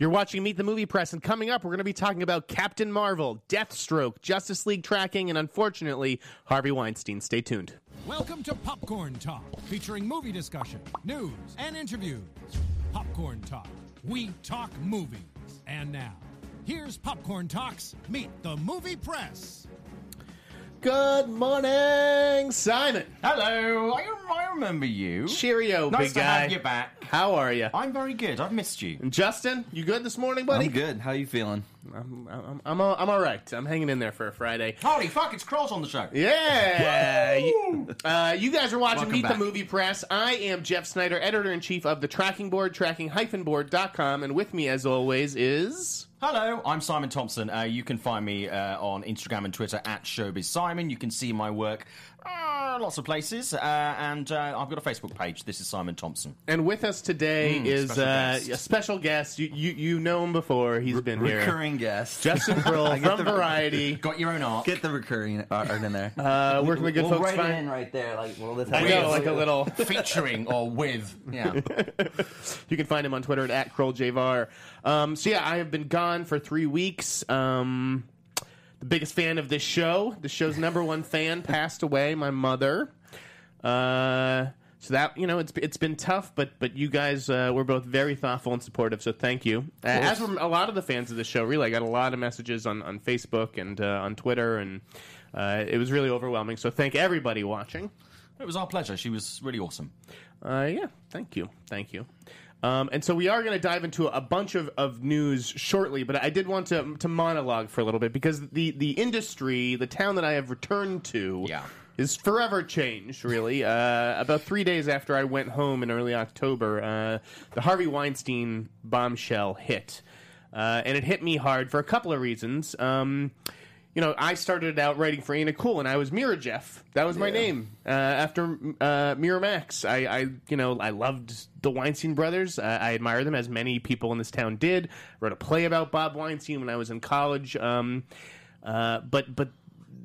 You're watching Meet the Movie Press, and coming up, we're going to be talking about Captain Marvel, Deathstroke, Justice League tracking, and unfortunately, Harvey Weinstein. Stay tuned. Welcome to Popcorn Talk, featuring movie discussion, news, and interviews. Popcorn Talk, we talk movies. And now, here's Popcorn Talks Meet the Movie Press. Good morning, Simon. Hello, I, I remember you. Cheerio, nice big to guy. have you back. How are you? I'm very good. I've missed you. Justin, you good this morning, buddy? I'm good. How are you feeling? I'm, I'm, I'm, all, I'm all right. I'm hanging in there for a Friday. Holy fuck, it's Cross on the show. Yeah. You- uh, you guys are watching Welcome Meet back. the Movie Press. I am Jeff Sneider, editor in chief of the Tracking Board, tracking-board.com, and with me, as always, is. Hello, I'm Simon Thompson. Uh, you can find me uh, on Instagram and Twitter at Showbiz Simon. You can see my work uh, lots of places, uh, and uh, I've got a Facebook page. This is Simon Thompson. And with us today Mm, is special uh, guest. a special guest. You, you you know him before. He's been here. Recurring guest. Justin Kroll I get from the- Variety. Got your own art. Get the recurring art in there. Uh, where can the good we'll folks write it in right there. Like, well, this I know, like a little. featuring or with. Yeah. You can find him on Twitter at, at KrollJvar. Um, so yeah, I have been gone for three weeks. Um, the biggest fan of this show, the show's number one fan, passed away. My mother. Uh, so that you know, it's it's been tough, but but you guys uh, were both very thoughtful and supportive. So thank you. Uh, as were a lot of the fans of the show. Really, I got a lot of messages on on Facebook and uh, on Twitter, and uh, it was really overwhelming. So thank everybody watching. It was our pleasure. She was really awesome. Uh, yeah, thank you, thank you. Um, and so we are going to dive into a bunch of, of news shortly, but I did want to to monologue for a little bit because the the industry, the town that I have returned to, Yeah. is forever changed. Really, uh, about three days after I went home in early October, uh, the Harvey Weinstein bombshell hit, uh, and it hit me hard for a couple of reasons. Um, you know, I started out writing for Ain't It Cool, and I was Mira Jeff. That was my name uh, after uh, Miramax. I, I, you know, I loved the Weinstein brothers. Uh, I admire them as many people in this town did. wrote a play about Bob Weinstein when I was in college. Um, uh, but, but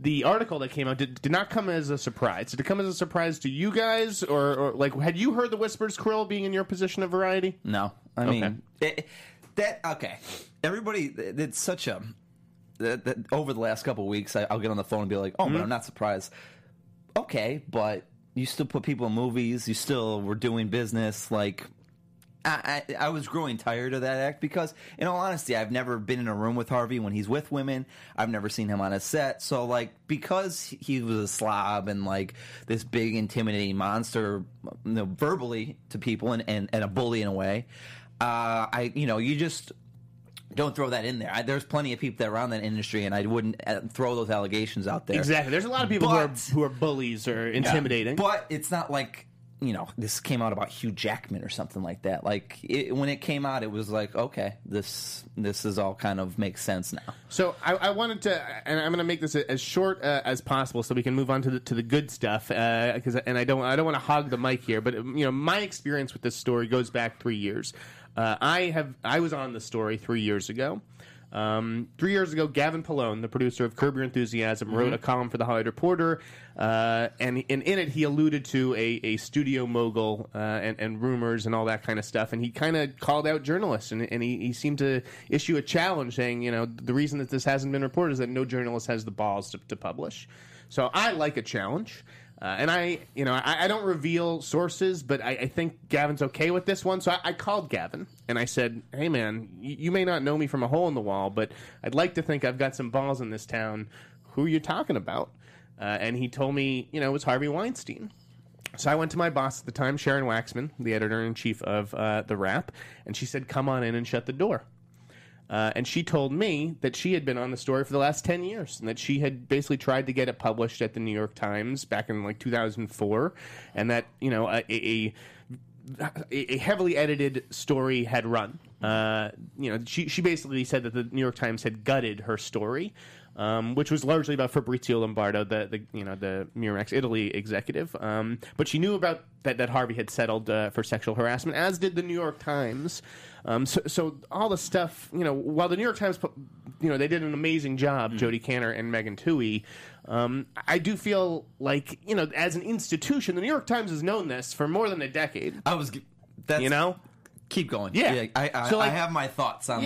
the article that came out did, did not come as a surprise. Did it come as a surprise to you guys, or, or like had you heard the whispers, Kroll, being in your position of Variety? No, I Okay. mean it, that. Okay, everybody. It's such a. That, that over the last couple of weeks, I, I'll get on the phone and be like, "Oh, but I'm not surprised." Okay, but you still put people in movies. You still were doing business. Like, I, I, I was growing tired of that act because, in all honesty, I've never been in a room with Harvey when he's with women. I've never seen him on a set. So, like, because he was a slob and like this big intimidating monster, you know, verbally to people and, and, and a bully in a way, uh, I, you know, you just don't throw that in there. I, there's plenty of people that are around that industry, and I wouldn't uh, throw those allegations out there. Exactly. There's a lot of people who are who are bullies or intimidating. But it's not like you know this came out about Hugh Jackman or something like that. Like it, when it came out, it was like okay, this this is all kind of makes sense now. So I, I wanted to, and I'm going to make this as short uh, as possible, so we can move on to the to the good stuff. Because and I don't I don't want to hog the mic here, but you know my experience with this story goes back three years. Uh, I have I was on the story three years ago. Um, three years ago, Gavin Polone, the producer of Curb Your Enthusiasm, wrote a column for the Hollywood Reporter, uh, and, and in it he alluded to a, a studio mogul uh, and, and rumors and all that kind of stuff. And he kind of called out journalists, and, and he, he seemed to issue a challenge saying, you know, the reason that this hasn't been reported is that no journalist has the balls to, to publish. So I like a challenge. Uh, and I, you know, I, I don't reveal sources, but I, I think Gavin's okay with this one. So I, I called Gavin and I said, "Hey, man, you, you may not know me from a hole in the wall, but I'd like to think I've got some balls in this town. Who are you talking about?" Uh, and he told me, you know, it was Harvey Weinstein. So I went to my boss at the time, Sharon Waxman, the editor in chief of uh, the Wrap, and she said, "Come on in and shut the door." Uh, and she told me that she had been on the story for the last 10 years and that she had basically tried to get it published at the New York Times back in like 2004 and that, you know, a, a, a heavily edited story had run. Uh, you know, she, she basically said that the New York Times had gutted her story. Um, which was largely about Fabrizio Lombardo, the, the you know the Miramax Italy executive. Um, but she knew about that that Harvey had settled uh, for sexual harassment, as did the New York Times. Um, so, so all the stuff, you know, while the New York Times, you know, they did an amazing job, Jodi Kantor and Megan Twohey. Um, I do feel like, you know, as an institution, the New York Times has known this for more than a decade. I was, that's, You know, keep going. Yeah. I, I, So, like- I have my thoughts on.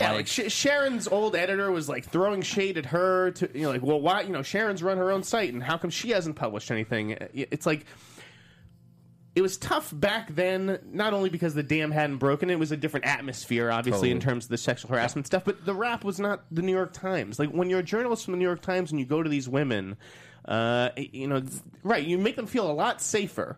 Yeah, like Sh- Sharon's old editor was like throwing shade at her to you know like well why you know Sharon's run her own site and how come she hasn't published anything? It's like it was tough back then, not only because the dam hadn't broken, it was a different atmosphere, obviously, in terms of the sexual harassment stuff, but the Wrap was not the New York Times. Like, when you're a journalist from the New York Times and you go to these women, uh, you know, right, you make them feel a lot safer.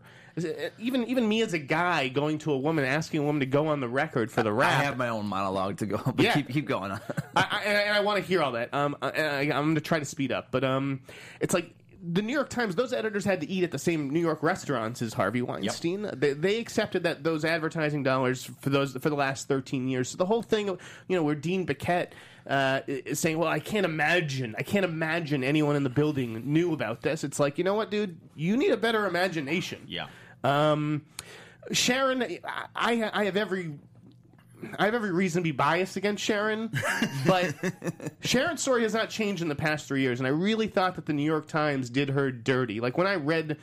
Even even me as a guy going to a woman, asking a woman to go on the record for the Wrap. I have my own monologue to go, but Yeah. keep keep going. I, I, and I want to hear all that. Um, I, I'm going to try to speed up, but um, it's like the New York Times. Those editors had to eat at the same New York restaurants as Harvey Weinstein. They, they accepted that those advertising dollars for those for the last 13 years. So the whole thing, of, you know, where Dean Baquet uh, is saying, "Well, I can't imagine. I can't imagine anyone in the building knew about this." It's like, you know what, dude? You need a better imagination. Yeah. Um, Sharon, I, I have every I have every reason to be biased against Sharon, but Sharon's story has not changed in the past three years, and I really thought that the New York Times did her dirty. Like when I read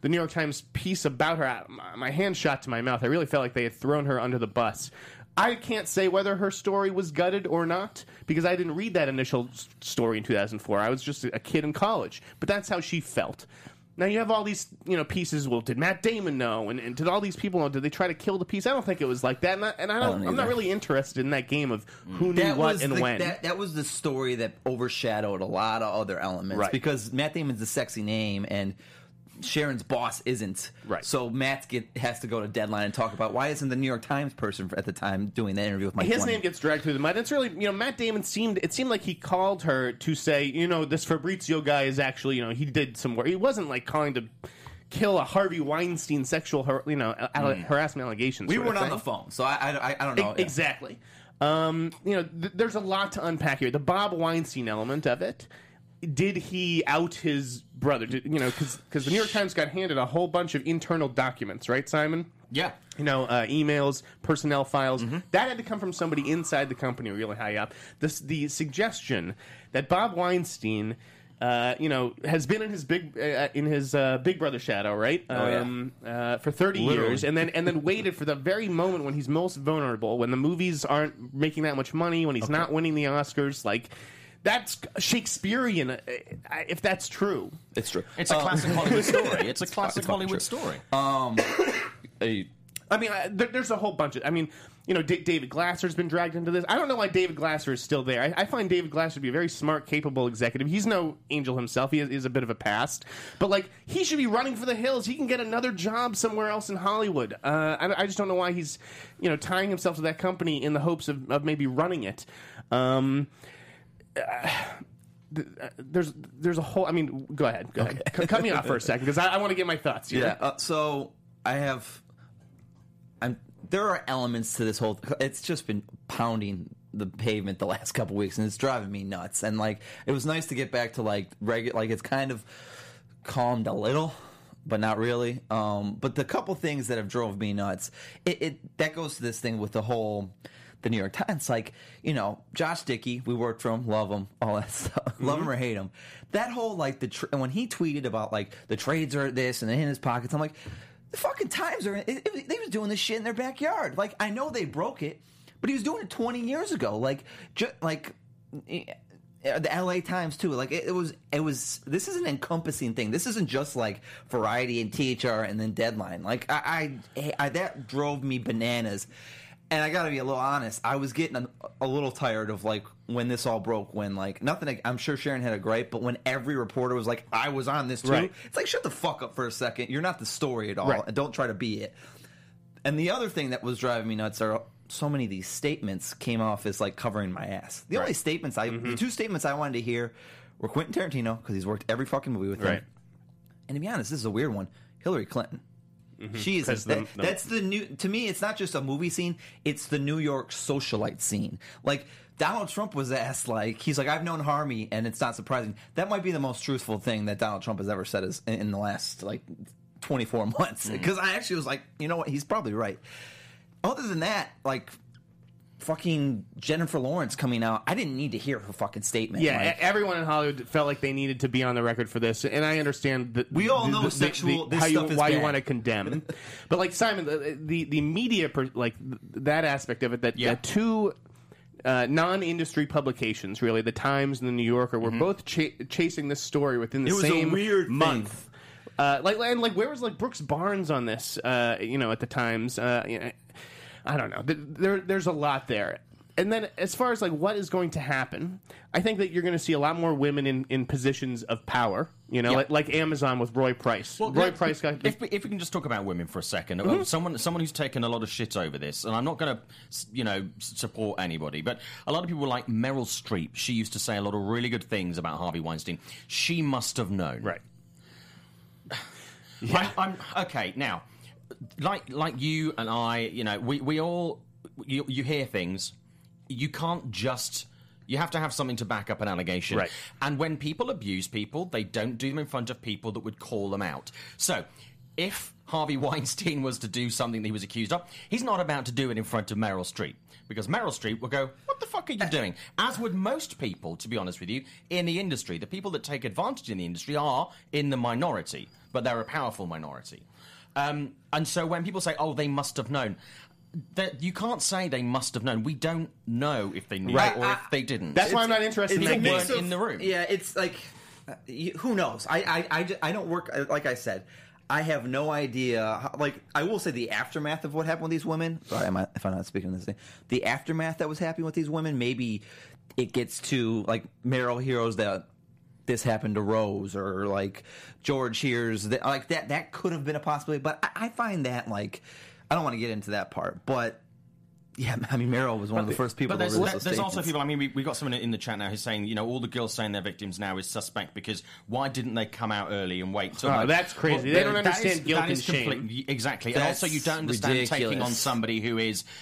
the New York Times piece about her, my- my hand shot to my mouth. I really felt like they had thrown her under the bus. I can't say whether her story was gutted or not because I didn't read that initial story in 2004. I was just a kid in college, but that's how she felt. Now you have all these, you know, pieces. Well, did Matt Damon know? And, and did all these people know? Did they try to kill the piece? I don't think it was like that. And I, and I don't. don't I'm not really interested in that game of mm. who knew what and the, when. That, that was the story that overshadowed a lot of other elements Right. because Matt Damon's a sexy name and Sharon's boss isn't. Right. So Matt get, has to go to Deadline and talk about why isn't the New York Times person at the time doing that interview with Mike? His Fleming? name gets dragged through the mud. It's really, you know, Matt Damon seemed. It seemed like he called her to say, you know, this Fabrizio guy is actually, you know, he did some work. He wasn't like calling to kill a Harvey Weinstein sexual, har- you know, alle- harassment allegations. Mm. We weren't on the phone, so I I, I, I don't know. E- Exactly. Um, you know, th- there's a lot to unpack here. The Bob Weinstein element of it. Did he out his brother? Did, you know, because the New York Times got handed a whole bunch of internal documents, right, Simon? Yeah. You know, uh, emails, personnel files. Mm-hmm. That had to come from somebody inside the company, really high up. This, the suggestion that Bob Weinstein, uh, you know, has been in his big uh, in his uh, Big Brother shadow, right? Oh, yeah. um, uh, for thirty Literally. years, and then and then waited for the very moment when he's most vulnerable, when the movies aren't making that much money, when he's not winning the Oscars, like. That's Shakespearean, uh, if that's true. It's true. It's a classic Hollywood story. It's a classic it's Hollywood true. story. Hey, I mean, I, there, there's a whole bunch of. I mean, you know, D- David Glasser's been dragged into this. I don't know why David Glasser is still there. I, I find David Glasser to be a very smart, capable executive. He's no angel himself. He is, is a bit of a past, but like he should be running for the hills. He can get another job somewhere else in Hollywood. Uh, I, I just don't know why he's, you know, tying himself to that company in the hopes of, of maybe running it. Um, th- uh, there's there's a whole. I mean, go ahead. Go ahead. C- cut me off for a second because I, I want to get my thoughts. Here. Yeah. Uh, so I have. I'm. There are elements to this whole. It's just been pounding the pavement the last couple weeks, and it's driving me nuts. And like, it was nice to get back to like regular. Like, it's kind of calmed a little, but not really. Um, but the couple things that have drove me nuts. It, it that goes to this thing with the whole. The New York Times, like you know, Josh Dickey, we worked for him, love him, all that stuff, love him or hate him. That whole like the tr- when he tweeted about like the trades are this and in his pockets, I'm like, the fucking Times are. It, it, they was doing this shit in their backyard. Like I know they broke it, but he was doing it 20 years ago. Like, ju- like. eh, The LA Times too. Like it, it was, it was. This is an encompassing thing. This isn't just like Variety and THR and then Deadline. Like I, I, I that drove me bananas. And I gotta be a little honest. I was getting a, a little tired of like when this all broke. When like nothing. I'm sure Sharon had a gripe, but when every reporter was like, "I was on this too," Right. it's like, shut the fuck up for a second. You're not the story at all, Right. and don't try to be it. And the other thing that was driving me nuts are so many of these statements came off as like covering my ass. The only statements I, Mm-hmm. the two statements I wanted to hear were Quentin Tarantino because he's worked every fucking movie with Right. him, and to be honest, this is a weird one. Hillary Clinton. Mm-hmm. Jesus, the- that- the- that's the new. To me, it's not just a movie scene; it's the New York socialite scene. Like Donald Trump was asked, like he's like, "I've known Harvey, and it's not surprising." That might be the most truthful thing that Donald Trump has ever said is in the last like twenty four months. Mm-hmm. Because I actually was like, you know what, he's probably right. Other than that, like. Fucking Jennifer Lawrence coming out. I didn't need to hear her fucking statement. Yeah, like, everyone in Hollywood felt like they needed to be on the record for this, and I understand that We all know the, sexual- this how you, stuff is why you want to condemn, but like Simon, the the, the media, like that aspect of it, that, Yeah. two uh, non-industry publications, really, the Times and the New Yorker, were both cha- chasing this story within the Mm-hmm. It was a same weird thing. month. Uh, like and like where was like Brooks Barnes on this? Uh, you know, at the Times, uh, you know, I don't know. There, there's a lot there. And then, as far as like what is going to happen, I think that you're going to see a lot more women in, in positions of power. You know, Yeah. like, like Amazon with Roy Price. Well, Roy Price got If we, if we can just talk about women for a 2nd Mm-hmm. uh, someone someone who's taken a lot of shit over this, and I'm not going to you know support anybody, but a lot of people like Meryl Streep. She used to say a lot of really good things about Harvey Weinstein. She must have known, right. I'm, I'm okay now. Like like you and I, you know, we we all you, you hear things. You can't just. You have to have something to back up an allegation. Right. And when people abuse people, they don't do them in front of people that would call them out. So, if Harvey Weinstein was to do something that he was accused of, he's not about to do it in front of Meryl Streep. Because Meryl Streep will go, What the fuck are you doing? As would most people, to be honest with you, in the industry. The people that take advantage in the industry are in the minority, but they're a powerful minority. Um, and so when people say, "Oh, they must have known," that you can't say they must have known. We don't know if they knew Right. or I- if they didn't. That's why I'm not interested in It's that a weren't of- in the room. Yeah, it's like uh, you- who knows? I I, I, I don't work uh, like I said. I have no idea. How, like I will say, the aftermath of what happened with these women. Sorry, am I, if I'm not speaking this thing, the aftermath that was happening with these women. Maybe it gets to like Meryl heroes that this happened to Rose or like George hears that like that. That could have been a possibility, but I, I find that like I don't want to get into that part, but. Yeah, I mean, Meryl was one of the first people. But there's, to there's those also people. I mean, we, we got someone in the chat now who's saying, you know, all the girls saying they're victims now is suspect because why didn't they come out early and wait till? Oh, like- that's crazy. They don't understand is- guilt that and is shame. complete- Exactly, and also you don't understand taking on somebody who is th-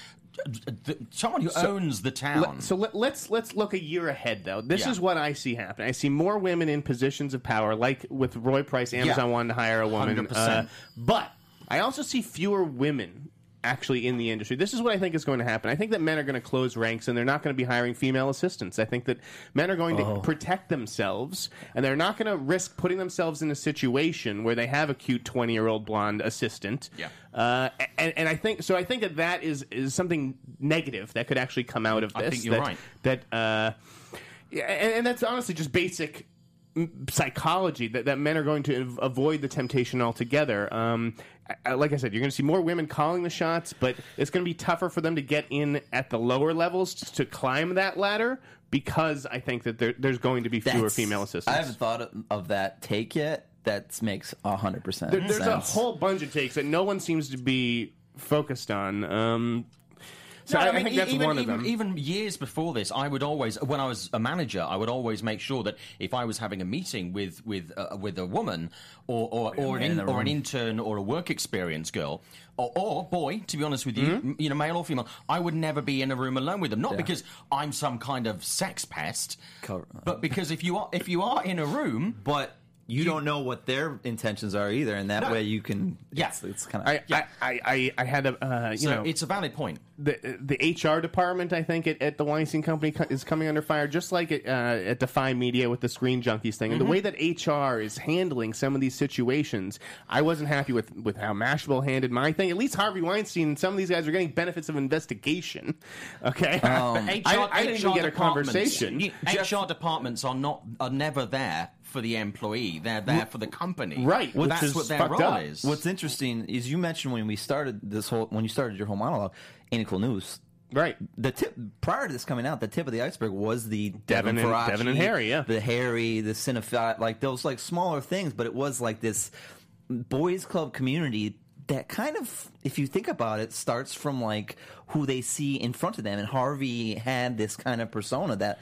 someone who owns the town. Let- so let, let's let's look a year ahead, though. This Yeah. is what I see happen. I see more women in positions of power, like with Roy Price. Amazon Yeah. wanted to hire a woman, 100%. uh, but I also see fewer women actually in the industry. This is what I think is going to happen. I think that men are going to close ranks and they're not going to be hiring female assistants. I think that men are going to Oh. protect themselves and they're not going to risk putting themselves in a situation where they have a cute twenty-year-old blonde assistant. Yeah. Uh, and, and I think so. I think that that is is something negative that could actually come out of this. I think you're that, right. That uh, yeah, and, and that's honestly just basic mm, psychology that, that men are going to av- avoid the temptation altogether. Um, I- like I said, you're going to see more women calling the shots, but it's going to be tougher for them to get in at the lower levels to, climb that ladder because I think that there, there's going to be fewer That's- female assistants. I haven't thought of- that take yet. That makes hundred percent There- there's a whole bunch of takes that no one seems to be focused on. Um, so No, I, I mean, think that's even, one of even, them. Even years before this, I would always, when I was a manager, I would always make sure that if I was having a meeting with with uh, with a woman or or, or, an, in or an intern or a work experience girl or, or boy, to be honest with you, Mm-hmm. you know, male or female, I would never be in a room alone with them. Not because I'm some kind of sex pest, but because if you are if you are in a room, but you, don't know what their intentions are either, and that No. way you can. Yeah. it's, it's kind of. I, I, I, I, I had a uh, you so know it's a valid point. the the HR department, I think, at, at the Weinstein Company is coming under fire, just like at, uh, at Defy Media with the Screen Junkies thing. And the way that HR is handling some of these situations, I wasn't happy with, with how Mashable handled my thing. At least Harvey Weinstein and some of these guys are getting benefits of investigation. Okay, But I, I didn't even get a departments- conversation. you- HR departments are not are never there for the employee. They're there for the company. Right, which That's is what their fucked role up. is. What's interesting is you mentioned when we started this whole when you started your whole monologue, Ain't It Cool News. Right. The tip prior to this coming out, the tip of the iceberg was the Devin and- Faraci, Devin and Harry, yeah. the Harry, the Cinephile, like those like smaller things, but it was like this boys club community that kind of, if you think about it, starts from like who they see in front of them, and Harvey had this kind of persona that.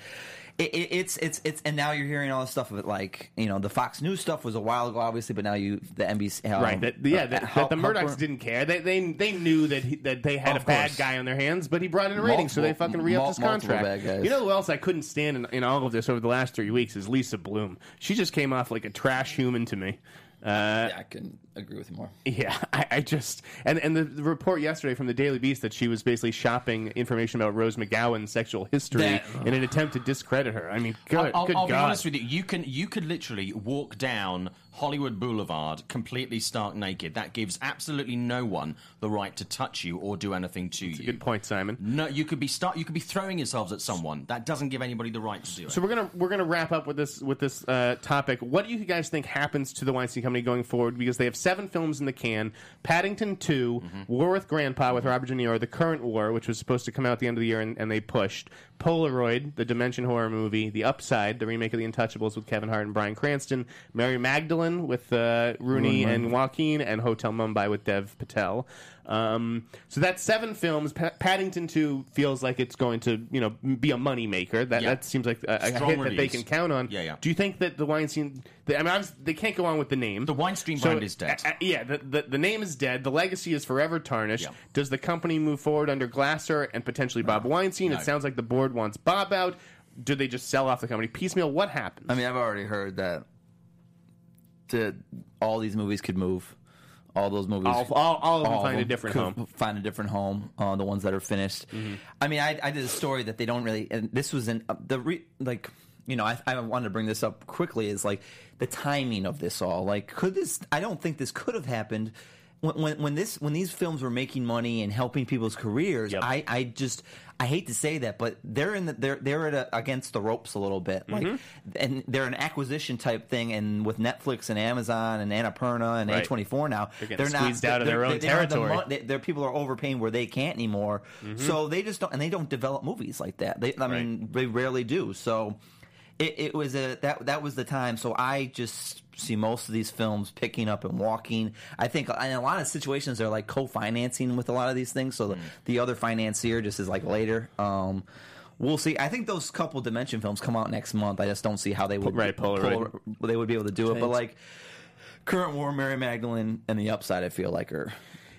It, it, it's it's it's and now you're hearing all this stuff of it like you know the Fox News stuff was a while ago obviously but now you the NBC um, Right. That, yeah. uh, That, that the Murdochs didn't care. They they they knew that he, that they had Of a bad course. guy on their hands, but he brought in a rating, so they fucking re-upped his contract. You know who else I couldn't stand in, in all of this over the last three weeks is Lisa Bloom. She just came off like a trash human to me. Uh, Yeah, I can agree with you more. Yeah, I, I just and and the, the report yesterday from the Daily Beast that she was basically shopping information about Rose McGowan's sexual history That- in an attempt to discredit her. I mean, good, I'll, good I'll be God. honest with you. You can you could literally walk down Hollywood Boulevard completely stark naked. That gives absolutely no one the right to touch you or do anything to you. Good point, Simon. No, you could be start. You could be throwing yourselves at someone. That doesn't give anybody the right to do it. So we're gonna we're gonna wrap up with this with this uh, topic. What do you guys think happens to the Weinstein Company going forward? Because they have seven films in the can: Paddington 2 mm-hmm. War with Grandpa with Robert De Niro, the current War, which was supposed to come out at the end of the year and, and they pushed. Polaroid, the Dimension horror movie, The Upside, the remake of The Untouchables with Kevin Hart and Bryan Cranston, Mary Magdalene with uh, Rooney and Joaquin, and Hotel Mumbai with Dev Patel. Um, so that's seven films. Pa- Paddington 2 feels like it's going to, you know, be a moneymaker. That Yeah. that seems like a, a Strong hit that they reviews. can count on. Yeah, yeah. Do you think that the Weinstein? They, I mean, obviously, they can't go on with the name. The Weinstein brand is dead. uh, uh, yeah, the, the the name is dead. The legacy is forever tarnished. Yeah. Does the company move forward under Glasser and potentially Bob Weinstein? No. It sounds like the board wants Bob out. Do they just sell off the company piecemeal? What happens? I mean, I've already heard that to, all these movies could move. All those movies, all, all, all of them all find of a different home. Mm-hmm. Find a different home. Uh, the ones that are finished. I mean, I, I did a story that they don't really. And this was in uh, the re, like. You know, I, I wanted to bring this up quickly. Is like the timing of this all. Like, could this? I don't think this could have happened when when, when this when these films were making money and helping people's careers. Yep. I, I just I hate to say that, but they're in the, they're they're at a, against the ropes a little bit, like, Mm-hmm. and they're an acquisition type thing. And with Netflix and Amazon and Annapurna and A twenty four now, They're not squeezed out of they're- their own they- they don't have the territory. mon- their people are overpaying where they can't anymore, so they just don't and they don't develop movies like that. They, I mean, they rarely do. So it, it was a that that was the time. So I just see most of these films picking up and walking. I think in a lot of situations they're like co-financing with a lot of these things. So the, the other financier just is like later. Um, we'll see. I think those couple dimension films come out next month. I just don't see how they would Right, Polaroid. Polar- they would be able to do it. But like current war, Mary Magdalene and the upside, I feel like are.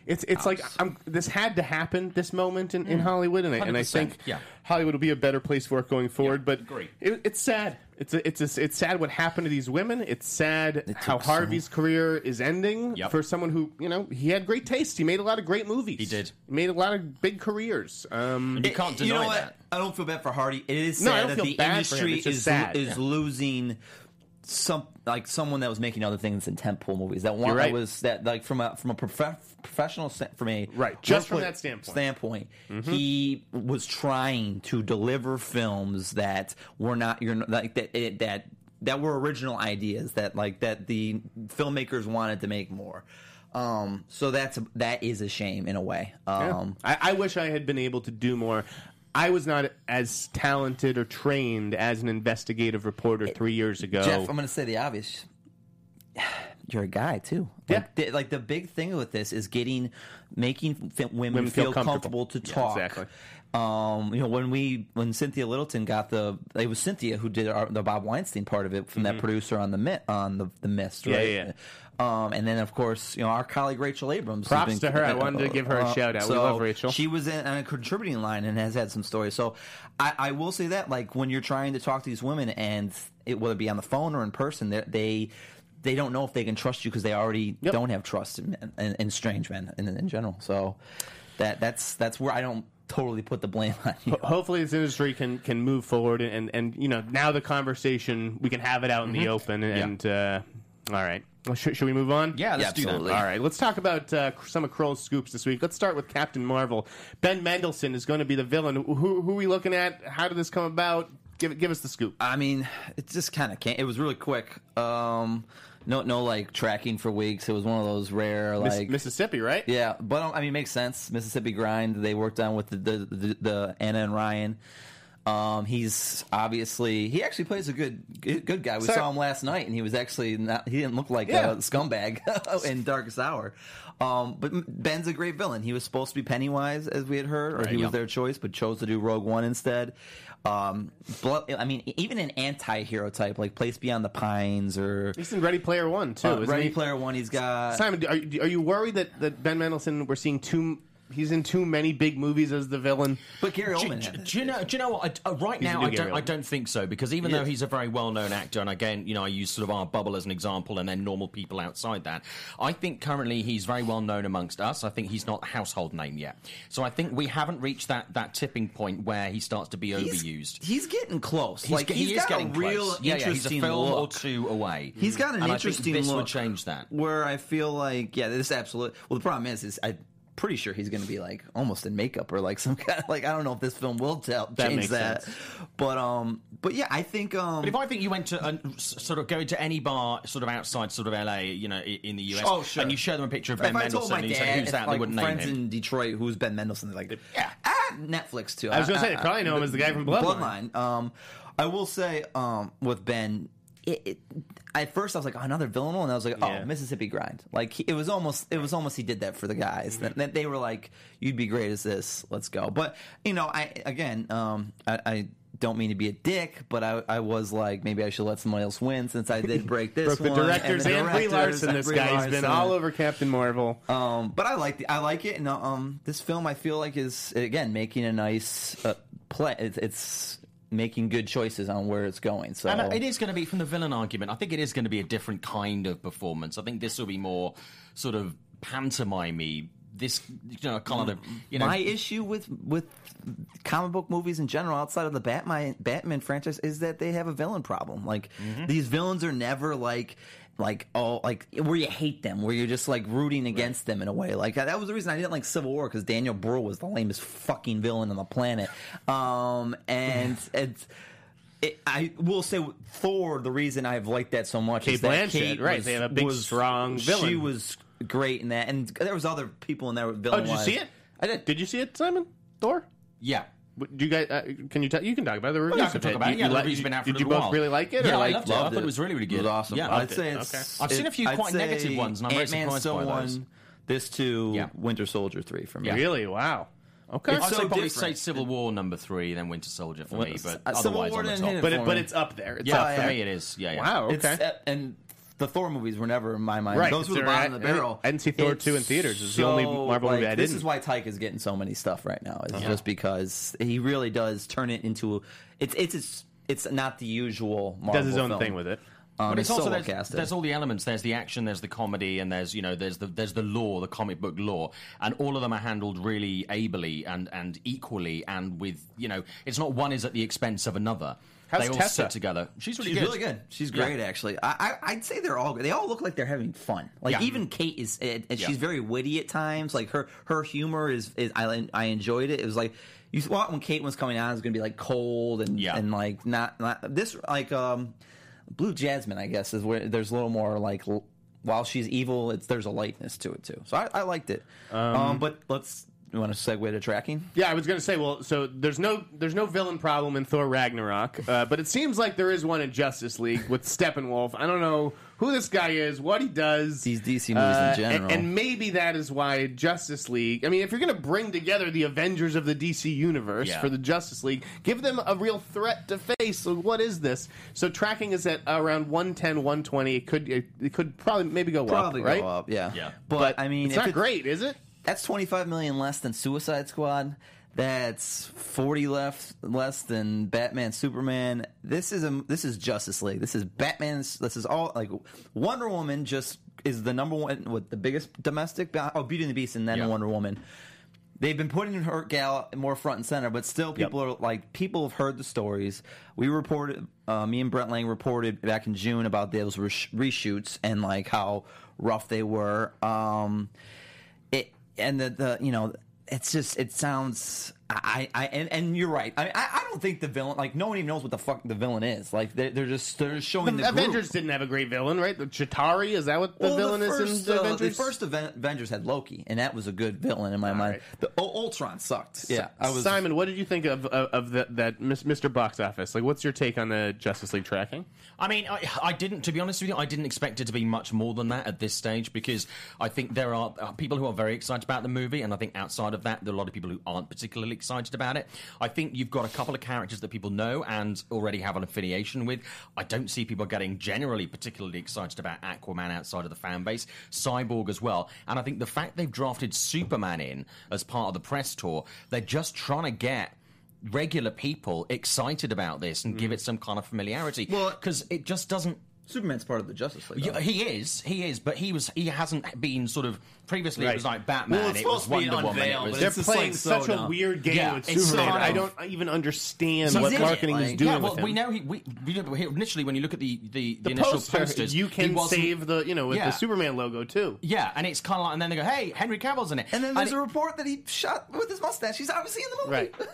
It's it's like I'm, this had to happen this moment in, in Hollywood, and I, and I 100%, think yeah. Hollywood will be a better place for it going forward. but agree. it, it's sad. It's a, it's a, it's sad what happened to these women. It's sad how took so- Harvey's career is ending Yep. for someone who you know he had great taste. He made a lot of great movies. He did. He made a lot of big careers. Um, you can't deny you know that. what? I don't feel bad for Hardy. It is sad No, I don't that feel the bad for him. industry It's just is sad. is Yeah. losing some like someone that was making other things in tentpole movies. That one right. that was that like from a from a prof- professional sta- from a Right, just from that standpoint. Mm-hmm. He was trying to deliver films that were not you're like that it, that that were original ideas that like that the filmmakers wanted to make more. Um, so that's that is a shame in a way. Yeah. Um, I, I wish I had been able to do more. I was not as talented or trained as an investigative reporter three years ago. Jeff, I'm going to say the obvious. You're a guy too. Like, Yeah. the, like the big thing with this is getting, making f- women, Women feel feel, comfortable. to Yeah, talk. exactly. Um, you know, when we when Cynthia Littleton got the, it was Cynthia who did our, the Bob Weinstein part of it from that producer on the on the the Mist, Mm-hmm. Yeah, right? yeah, Um, and then of course, you know, our colleague Rachel Abrams. Props to her. I wanted to give her a shout out. We love Rachel. She was in on a contributing line and has had some stories. So I, I will say that, like, when you're trying to talk to these women, and it, whether it be on the phone or in person, they they, they don't know if they can trust you because they already Yep. don't have trust in, in, in strange men in, in general. So that that's that's where I don't totally put the blame on you. Hopefully, this industry can can move forward, and and you know now the conversation we can have it out in the open. And uh, all right, well, should, should we move on? Yeah, let's do that. absolutely. All right, let's talk about uh, some of Kroll's scoops this week. Let's start with Captain Marvel. Ben Mendelsohn is going to be the villain. Who, who are we looking at? How did this come about? Give give us the scoop. I mean, it just kind of came. It was really quick. Um, no, no, like tracking for weeks. It was one of those rare, Miss- like Mississippi, right? Yeah, but um, I mean, it makes sense. Mississippi Grind. They worked on with the the, the, the Anna and Ryan. Um, he's obviously he actually plays a good good, good guy. We Sir- saw him last night, and he was actually not. He didn't look like Yeah. a scumbag in Darkest Hour. Um, but Ben's a great villain. He was supposed to be Pennywise, as we had heard, or he yeah. was their choice, but chose to do Rogue One instead. Um, blood, I mean, even an anti-hero type like Place Beyond the Pines or He's in Ready Player One too. uh, Ready he? Player One. He's got Simon, are, you- are you worried that, that Ben Mendelsohn we're seeing too? He's in too many big movies as the villain. but Gary Oldman. do- had do you know? Do you know what? I, uh, right He's now, I don't. I don't think so because even Yeah. though he's a very well-known actor, and again, you know, I use sort of our bubble as an example, and then normal people outside that. I think currently he's very well known amongst us. I think he's not a household name yet. So I think we haven't reached that that tipping point where he starts to be He's- overused. He's getting close. He's, like ge- he he's is got getting a real close. Yeah, yeah, he's a interesting film or two away. He's got an and interesting I think this look. would change that. Where I feel like, yeah, this absolutely. Well, the problem is, is I'm pretty sure he's going to be like almost in makeup or like some kind of like I don't know if this film will tell That change makes that. sense. But um, but yeah, I think um. But if I think you went to a, s- sort of go to any bar sort of outside sort of LA, you know, in the US, Oh, sure. and you show them a picture of if Ben I Mendelsohn and you dad, say, "Who's that?" like, they wouldn't name him. friends him. in Detroit, who's Ben Mendelsohn? They're like, yeah, ah, Netflix too. I was gonna say, they probably know him as the guy from Bloodline. Bloodline. Um, I will say, um, with Ben, it, it, at first I was like, oh, another villain, and I was like, oh, Yeah. Mississippi Grind. Like he, it was almost, it was almost he did that for the guys. That, that they were like, you'd be great as this. Let's go. But you know, I again, um, I. I don't mean to be a dick, but I, I was like, maybe I should let somebody else win since I did break this Broke the one. directors the and, Brie Larson. and This Brie guy's been all over Captain Marvel. Um, but I like the, I like it, and um, this film I feel like is again making a nice uh, play. It's, it's making good choices on where it's going. So And uh, it is going to be from the villain argument. I think it is going to be a different kind of performance. I think this will be more sort of pantomimey. This, you know, kind of, you know, my issue with with comic book movies in general, outside of the Batman Batman franchise, is that they have a villain problem. Like Mm-hmm. these villains are never like. Like oh, like where you hate them, where you're just like rooting against them in a way. Like that was the reason I didn't like Civil War because Daniel Brühl was the lamest fucking villain on the planet. Um, and it's. It, I will say Thor. The reason I've liked that so much Kate is that Blanchett, Kate right, was- they have a big, was- strong She was great in that, and there was other people in there. Oh, did you see it? I did. Did you see it, Simon? Thor? yeah. What- Do you guys? Uh, can you? ta- you can talk about the reviews. Yeah, I can of talk it. about it. You- Yeah, you the like- review's been out for Did you both while. really like it? Yeah, or I like, loved it. I thought it was really, really good. It was awesome. Yeah, I'd say it's. Okay. I've seen a few I'd quite negative ones, and I'm very Ant-Man surprised still by those. This two, Yeah. Winter Soldier three for me. Yeah. Really? Wow. Okay. It's I'd so say probably different. say Civil War number three, then Winter Soldier for me, but Uh, Civil otherwise War on the top. but it, but it's up there. It's Yeah, up for me it is. Yeah, yeah. Wow. Okay. uh, and the Thor movies were never in my mind. Right, Those were the bottom at- of the barrel. I didn't see Thor It's 2 in theaters. It's the only so, Marvel movie like, I This didn't. is why Taika is getting so many stuff right now. It's just because he really does turn it into. It's it's it's, it's not the usual. Marvel Does his own film. thing with it. Um, But it's also there's, casted. there's all the elements. There's the action, there's the comedy, and there's you know there's the there's the lore, the comic book law, and all of them are handled really ably and and equally, and with you know it's not one is at the expense of another. How's they all Tessa? sit together. She's really She's good. really good. She's Yeah. great, actually. I, I, I'd say they're all good. They all look like they're having fun. Like Yeah. even Kate is, and and Yeah. she's very witty at times. Like her, her humor is, is I, I enjoyed it. It was like you thought when Kate was coming on, it was going to be like cold and Yeah. and like not not this like um, Blue Jasmine. I guess is where there's a little more like. l- While she's evil, it's there's a lightness to it too. So I, I liked it. Um, but let's. You want to segue to tracking? Yeah, I was going to say. Well, so there's no there's no villain problem in Thor Ragnarok, uh, but it seems like there is one in Justice League with Steppenwolf. I don't know who this guy is, what he does. These DC movies in Uh, general. and, and maybe that is why Justice League. I mean, if you're going to bring together the Avengers of the DC universe Yeah. for the Justice League, give them a real threat to face. So what is this? So tracking is at around 110, 120. It could it, it could probably maybe go Probably up, right? go up, yeah. Yeah. But, I mean, it's if not it- great, is it? That's 25 million less than Suicide Squad. That's 40 left less than Batman Superman. This is a this is Justice League. This is Batman's this is all like Wonder Woman just is the number one with the biggest domestic oh Beauty and the Beast and then Yeah. Wonder Woman. They've been putting her gal more front and center, but still people are like people have heard the stories. We reported uh, me and Brent Lang reported back in June about those resh- reshoots and like how rough they were. Um and the, the you know it's just it sounds I I and, and you're right I, I I don't think the villain like no one even knows what the fuck the villain is like they're, they're just they're just showing The the, Avengers group. didn't have a great villain, right? The Chitauri is that what the Well, villain first, is in the uh, Avengers? The first Avengers had Loki, and that was a good villain in my mind. right. The U- Ultron sucked. Yeah, I was Simon, what did you think of of, of the, that Mr. Box Office? Like, what's your take on the Justice League tracking? I mean, I, I didn't, to be honest with you, I didn't expect it to be much more than that at this stage because I think there are uh, people who are very excited about the movie, and I think outside of that, there are a lot of people who aren't particularly excited about it. I think you've got a couple of characters that people know and already have an affiliation with. I don't see people getting generally particularly excited about Aquaman outside of the fan base, Cyborg as well. And I think the fact they've drafted Superman in as part of the press tour, they're just trying to get regular people excited about this and give mm. it some kind of familiarity. Well- because it just doesn't Superman's part of the Justice League. yeah, he is. He is, but he was. He hasn't been sort of previously. It was like Batman. Well, it's it was to be Wonder Woman. unveiled, It was, They're It's playing like so such a dumb. weird game Yeah, with Superman. kind I don't even understand So what he's in it, marketing is doing yeah, well, with him. we know he. We, we initially when you look at the the, the, the initial poster, posters, you can wasn't- save the you know with Yeah. the Superman logo too. Yeah, and it's kind of like, and then they go, "Hey, Henry Cavill's in it," and then there's it- a report that he shot with his mustache. He's obviously in the movie. Right.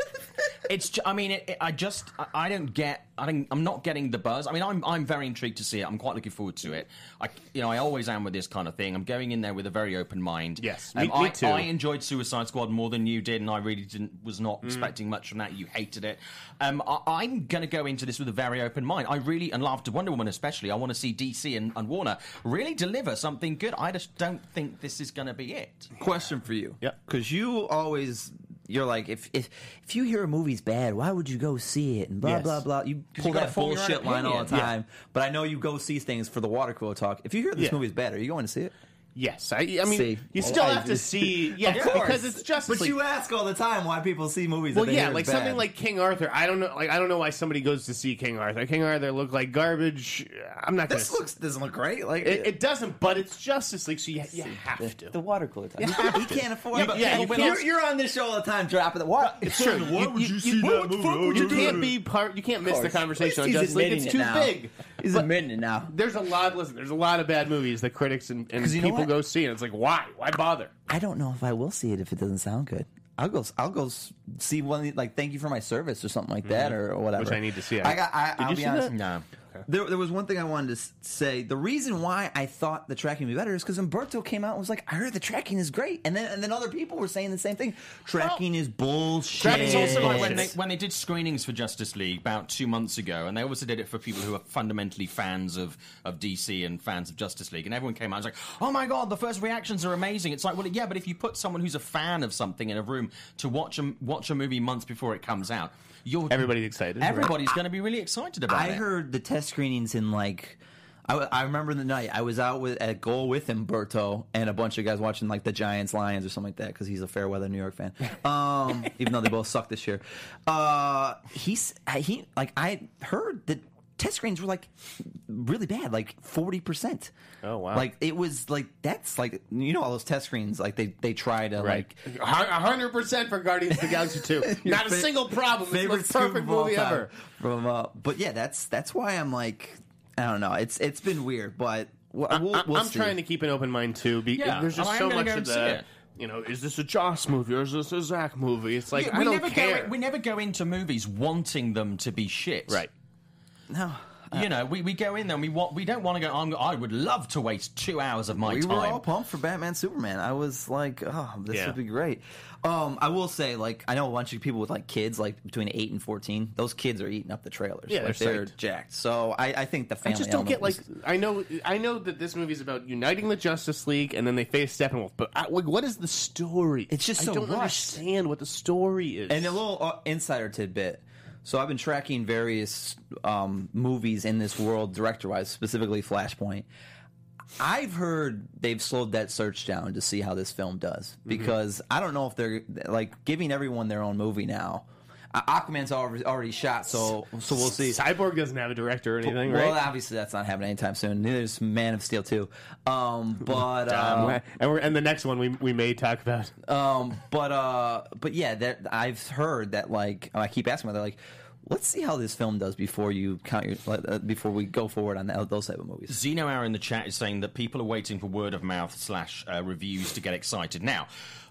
It's. ju- I mean, it, it- I just. I, I don't get. I don't, I'm not getting the buzz. I mean, I'm. I'm very intrigued to see it. I'm quite looking forward to it. I. You know, I always am with this kind of thing. I'm going in there with a very open mind. Yes, Um, me- me I, too. I enjoyed Suicide Squad more than you did, and I really didn't. Was not Mm. expecting much from that. You hated it. Um, I, I'm going to go into this with a very open mind. I really, and after Wonder Woman especially, I want to see DC and, and Warner really deliver something good. I just don't think this is going to be it. Question for you. yeah, Because you always you're like if if if you hear a movie's bad, why would you go see it and blah Yes. blah blah. You pull you that form your bullshit line all the opinion. time. But I know you go see things for the water cooler talk. If you hear this Yeah. movie's bad, are you going to see it? Yes, I, I mean See. you still I- have to see. Yeah, Of course. because it's just But you ask all the time why people see movies. Well, that they yeah, like is something bad. like King Arthur. I don't know. Like I don't know why somebody goes to see King Arthur. King Arthur looked like garbage. I'm not gonna. this looks doesn't look great. Like it, it doesn't, but it's Justice League, so you, you have to. the water cooler talk. He, he can't afford. Yeah, but- yeah, you You're- you're, on this show all the time, dropping the what? It's true. Why would you see that movie? You can't be part. You can't miss the conversation on Justice League. It's too big. He's admitting it now. There's a lot. Listen, there's a lot of bad movies that critics and, and 'Cause you know people what? Go see, and it's like, why? Why bother? I don't know if I will see it if it doesn't sound good. I'll go. I'll go see one like "Thank you for my service" or something like that, or, or whatever. Which I need to see. I got. I, Did I'll you be see honest. that? No. There, there was one thing I wanted to say. The reason why I thought the tracking would be better is because Umberto came out and was like, "I heard the tracking is great," and then and then other people were saying the same thing. Tracking is bullshit. It's also like when they when they did screenings for Justice League about two months ago, and they also did it for people who are fundamentally fans of, of DC and fans of Justice League, and everyone came out and was like, "Oh my god, the first reactions are amazing." It's like, well, yeah, but if you put someone who's a fan of something in a room to watch a watch a movie months before it comes out, you're Everybody's excited. right? everybody's going to be really excited about I it. I heard the test screenings in like. I remember the night I was out with at goal with Umberto and a bunch of guys watching like the Giants Lions or something like that because he's a fair weather New York fan. Um, even though they both suck this year, uh, he's he like I heard that test screens were like really bad, like forty percent. Oh, wow. Like it was like that's like you know all those test screens like they they try to Right, like hundred percent for Guardians of the Galaxy Two. Not a fa- single problem. It's the most perfect movie time ever. From, uh, but yeah, that's that's why I'm like, I don't know. It's it's been weird, but we'll, we'll, I, we'll am see. trying to keep an open mind too. Because Yeah, there's just and I so much of and see the. You know, is this a Joss movie or is this a Zach movie? It's like Yeah, I we don't never care. Go, we never go into movies wanting them to be shit. right. No, You know, we, we go in there and we want we don't want to go. I'm, I would love to waste two hours of my we time. We were all pumped for Batman Superman. I was like, oh, this Yeah. would be great. Um, I will say, like, I know a bunch of people with like kids, like between eight and fourteen. Those kids are eating up the trailers. Yeah, like, they're they're jacked. So I, I think the I just don't get like element I know I know that this movie is about uniting the Justice League and then they face Steppenwolf, but I, like, what is the story? It's just I don't rushed. understand what the story is. And a little uh, insider tidbit. So I've been tracking various um, movies in this world, director-wise, specifically Flashpoint. I've heard they've slowed that search down to see how this film does because I don't know if they're like giving everyone their own movie now. Uh, Aquaman's already, already shot, so so we'll see. Cyborg doesn't have a director or anything, Well, right? Well, obviously that's not happening anytime soon. Neither is Man of Steel too. Um, but Um, uh, and we're and the next one we we may talk about. um, but uh, but yeah, there, I've heard that like I keep asking, they're like, let's see how this film does before you count your uh, before we go forward on that, those type of movies. Zeno Hour in the chat is saying that people are waiting for word of mouth slash uh, reviews to get excited. Now,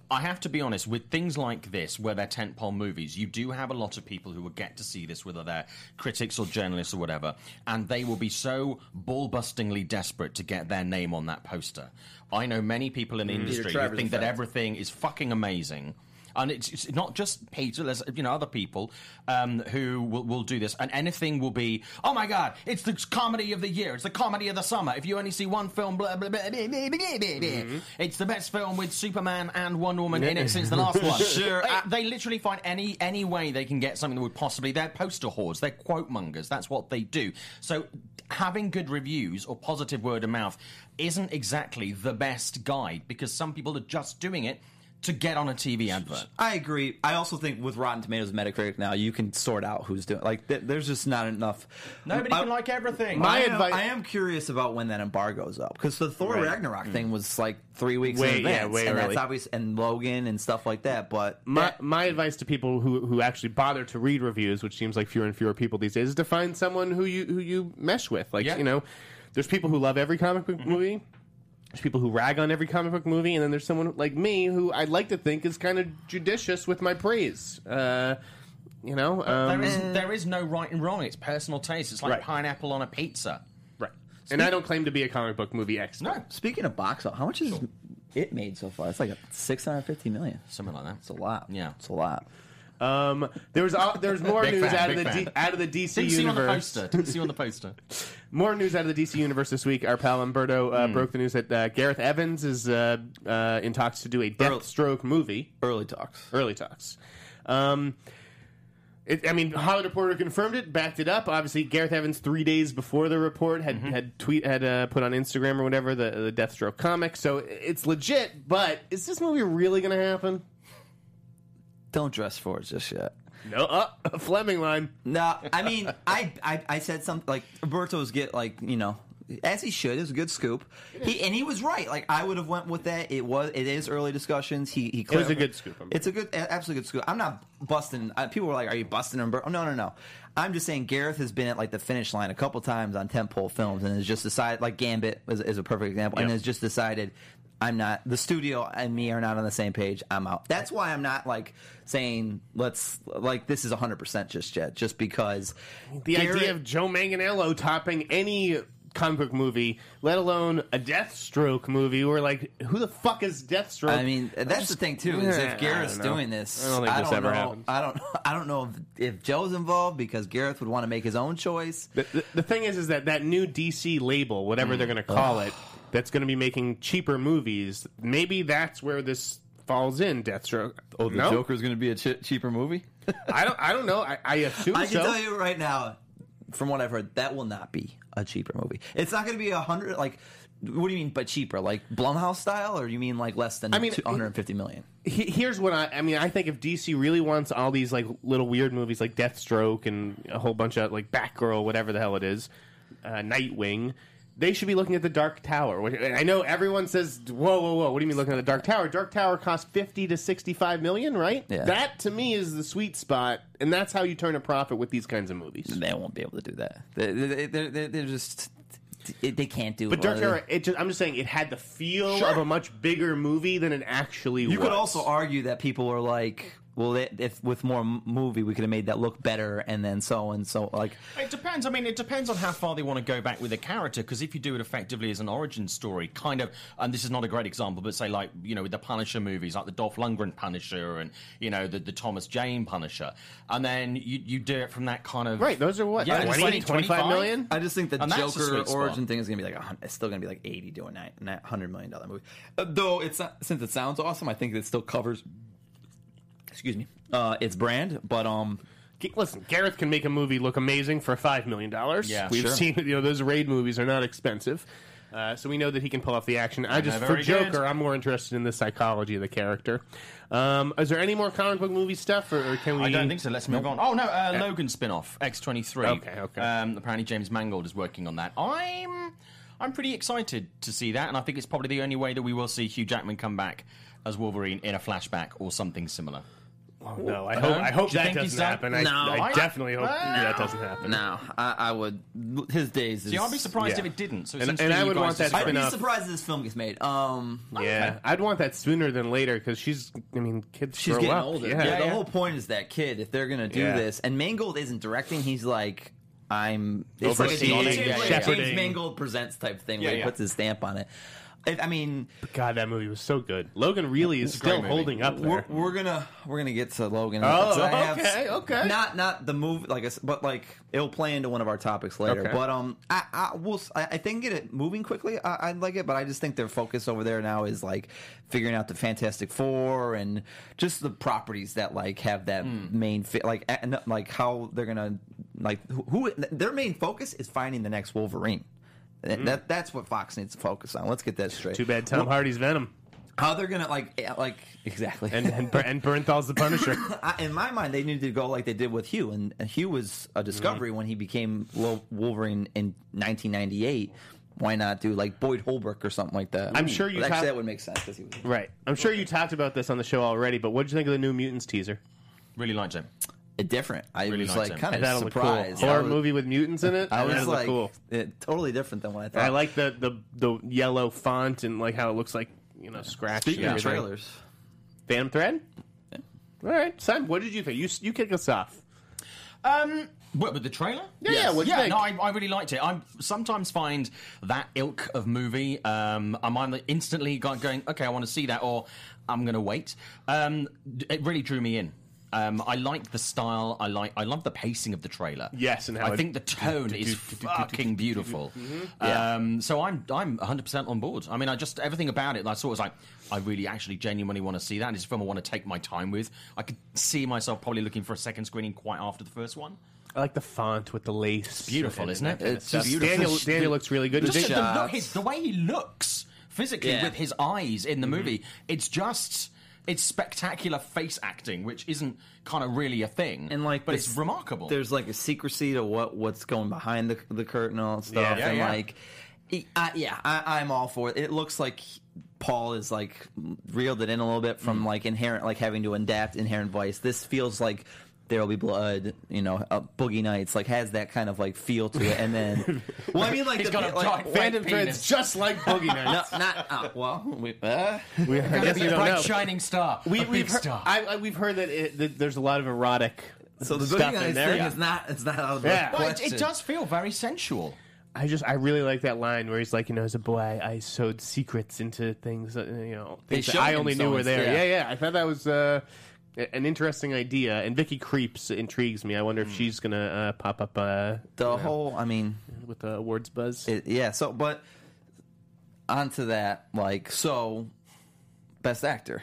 I have to be honest, with things like this, where they're tentpole movies, you do have a lot of people who will get to see this, whether they're critics or journalists or whatever, and they will be so ball bustingly desperate to get their name on that poster. I know many people in the industry who think that everything is fucking amazing. And it's, it's not just Peter. There's you know other people um, who will, will do this, and anything will be. Oh my God! It's the comedy of the year. It's the comedy of the summer. If you only see one film, blah blah blah. blah, blah, blah, blah, blah. It's the best film with Superman and Wonder Woman in it since the last one. Sure, They- they literally find any any way they can get something that would possibly. They're poster whores. They're quote mongers. That's what they do. So having good reviews or positive word of mouth isn't exactly the best guide because some people are just doing it to get on a TV advert. I agree. I also think with Rotten Tomatoes, and Metacritic now, you can sort out who's doing. Like, th- there's just not enough. Nobody I- can like everything. My I am, advice- I am curious about when that embargo's up because the Thor Right. Ragnarok thing mm. was like three weeks Way- in yeah, advance, way and early. that's obvious. And Logan and stuff like that. But My, that- my advice to people who, who actually bother to read reviews, which seems like fewer and fewer people these days, is to find someone who you who you mesh with. Like Yeah. you know, there's people who love every comic book mm-hmm. movie. There's people who rag on every comic book movie, and then there's someone like me who I'd like to think is kind of judicious with my praise. Uh, you know, um, there is there is no right and wrong. It's personal taste. It's like Right. pineapple on a pizza. right. And I don't claim to be a comic book movie expert. No, speaking of box office, how much has it made so far? It's like a 650 million. something like that. It's a lot. Yeah. it's a lot. Um, there was uh, there's more Big news fan, out of the big D, fan. out of the DC Didn't see you on the universe. poster. Didn't see you on the poster. More news out of the DC universe this week. Our pal Umberto uh, broke the news that uh, Gareth Evans is uh, uh, in talks to do a Deathstroke movie. Early talks. Early talks. Um, it, I mean, Hollywood Reporter confirmed it, backed it up. Obviously, Gareth Evans three days before the report had had tweet had uh, put on Instagram or whatever the the Deathstroke comic. So it's legit. But is this movie really going to happen? Don't dress for it just yet. No, uh, a Fleming line. No, I mean, I, I I said something like Roberto's get like you know as he should. It was a good scoop. He and he was right. Like I would have went with that. It was it is early discussions. He he. was a good scoop. It's a good, absolutely good scoop. I'm not busting. Uh, people were like, "Are you busting Umberto?" No, no, no. I'm just saying Gareth has been at like the finish line a couple times on tentpole films and has just decided. Like Gambit is, is a perfect example, and Yep. has just decided. I'm not the studio and me are not on the same page. I'm out. That's why I'm not like saying let's like this is 100 percent just yet. Just because The Gareth- idea of Joe Manganiello topping any comic book movie, let alone a Deathstroke movie, we're like, who the fuck is Deathstroke? I mean, that's the thing too. Is if Gareth's I don't know. doing this, I don't ever know. happens. I don't. I don't know if, if Joe's involved because Gareth would want to make his own choice. The, the, the thing is, is that that new DC label, whatever they're going to call it, that's going to be making cheaper movies. Maybe that's where this falls in. Deathstroke. Oh, the no? is going to be a ch- cheaper movie. I don't. I don't know. I, I assume I can so. tell you right now, from what I've heard, that will not be a cheaper movie. It's not going to be a hundred. Like, what do you mean by cheaper? Like Blumhouse style, or you mean like less than I mean, 150 million? He- Here's what I. I mean, I think if DC really wants all these like little weird movies like Deathstroke and a whole bunch of like Batgirl, whatever the hell it is, uh, Nightwing. They should be looking at the Dark Tower. which- I know everyone says, "Whoa, whoa, whoa! What do you mean looking at the Dark Tower? Dark Tower costs fifty to sixty-five million, right? Yeah. That to me is the sweet spot, and that's how you turn a profit with these kinds of movies. They won't be able to do that. They- they- They're, they're, they're just. They can't do. It. But Dark Tower, it just, I'm just saying, it had the feel of a much bigger movie than it actually was. You was. could also argue that people are like, well, if with more movie, we could have made that look better, and then so and so. Like, It depends. I mean, it depends on how far they want to go back with the character. Because if you do it effectively as an origin story, kind of, and this is not a great example, but say like you know with the Punisher movies, like the Dolph Lundgren Punisher, and you know the, the Thomas Jane Punisher, and then you you do it from that kind of Right, those are what, Yeah, 20, 20, 25 million? I just think the And Joker sweet spot. origin thing is going to be like a, it's still going to be like eighty to a nine, nine, hundred million dollar movie. Uh, though it's not, since it sounds awesome, I think it still covers. Excuse me, uh, its brand, but um, Listen, Gareth can make a movie look amazing for five million dollars. Yeah, we've sure. seen you know those raid movies are not expensive, uh, so we know that he can pull off the action. I just for Joker, good. I'm more interested in the psychology of the character. Um, is there any more comic book movie stuff, or, or can we? I don't think so. Let's move on. Oh no, uh, Logan spin-off X23. Okay, okay. Um, apparently James Mangold is working on that. I'm I'm pretty excited to see that, and I think it's probably the only way that we will see Hugh Jackman come back as Wolverine in a flashback or something similar. Oh, no, I hope I hope Do that doesn't done? happen. I, No, I I- definitely hope that doesn't happen. no, I, I would. His days. Is, See, I'd be surprised Yeah. if it didn't. So it And- and I would want that surprised. I'd be spin-off. surprised if this film gets made. Um, Yeah, I'd want that sooner than later because she's. I mean, kids she's grow getting up. older. Yeah, Yeah, the yeah. whole point is that kid. If they're gonna do Yeah. this, and Mangold isn't directing, he's like, I'm. It's like a Overseeing, James, yeah, like a shepherding. James Mangold presents type thing where he yeah. puts his stamp on it. I I mean, God, that movie was so good. Logan really is still movie. holding up we're, we're gonna we're gonna get to Logan. Oh, So I have- okay, okay. Not not the movie, like but like it'll play into one of our topics later. Okay. But um, I I will I, I think get it moving quickly. I, I like it, but I just think their focus over there now is like figuring out the Fantastic Four and just the properties that like have that Hmm. main fit, like like how they're gonna like who, who their main focus is finding the next Wolverine. That, that that's what Fox needs to focus on. Let's get that straight. Too bad Tom Hardy's Venom How they're gonna like eh, like exactly and and, Ber- and Bernthal's the Punisher. In my mind, they needed to go like they did with Hugh, and and Hugh was a discovery Mm-hmm. when he became Wolverine in 1998. Why not do like Boyd Holbrook or something like that? I'm sure you But actually have- that would make sense because he was right. I'm sure you talked about this on the show already, but what did you think of the New Mutants teaser? Really liked it. Different. I Really was liked like him. kind I of thought it looked cool. surprised. I Horror was, movie with mutants in it. I thought it was looked like, cool. it, totally different than what I thought. I like the, the the yellow font and like how it looks like you know scratched. Speaking and of everything. trailers, Phantom Thread. All right, Sam. what did you think? You you kick us off. Um, what with the trailer? Yeah, yeah, what'd you yeah. think? No, I, I really liked it. I sometimes find that ilk of movie. Um, I'm either instantly go- going, okay, I want to see that, or I'm going to wait. Um, d- it really drew me in. Um, I like the style. I like. I love the pacing of the trailer. Yes, and how I think the tone is fucking beautiful. Um, so I'm I'm 100 percent on board. I mean, I just everything about it. I saw was like, I really actually genuinely want to see that. It's a film I want to take my time with. I could see myself probably looking for a second screening quite after the first one. I like the font with the lace. beautiful, isn't it? that It's just beautiful. Daniel, The- Daniel looks really good. Just Did- the, the, look, his, the way he looks physically Yeah. with his eyes in the movie, it's just it's spectacular face acting, which isn't kind of really a thing. and like but this- it's remarkable. There's like a secrecy to what what's going behind the the curtain and all that stuff, Yeah, yeah, and yeah. like, e- I, yeah, I, I'm all for it. It looks like Paul is like reeled it in a little bit from Mm. like inherent, like having to adapt inherent vice. This feels like. There will be blood, you know. Uh, Boogie Nights like has that kind of like feel to it, and then, well, I mean, like He's the, got a like, giant Phantom white Thread's just like Boogie no, Nights. not uh, well. We, uh, we, I Gonna guess be a don't bright know. shining star, We, a we've big heard, star. I, I, we've heard that, it, that there's a lot of erotic so the stuff Boogie in Nights there. thing is not. It's not out of the Yeah. Well, it, question. it does feel very sensual. I just I really like that line where he's like, you know, as a boy, I, I sewed secrets into things, that, you know, things that I only knew were there. yeah. Yeah. yeah, I thought that was uh, an interesting idea. And Vicky Krieps intrigues me. I wonder if she's gonna uh, pop up uh, the whole. I mean, with the awards buzz. It, yeah. So, but onto that, like, so best actor.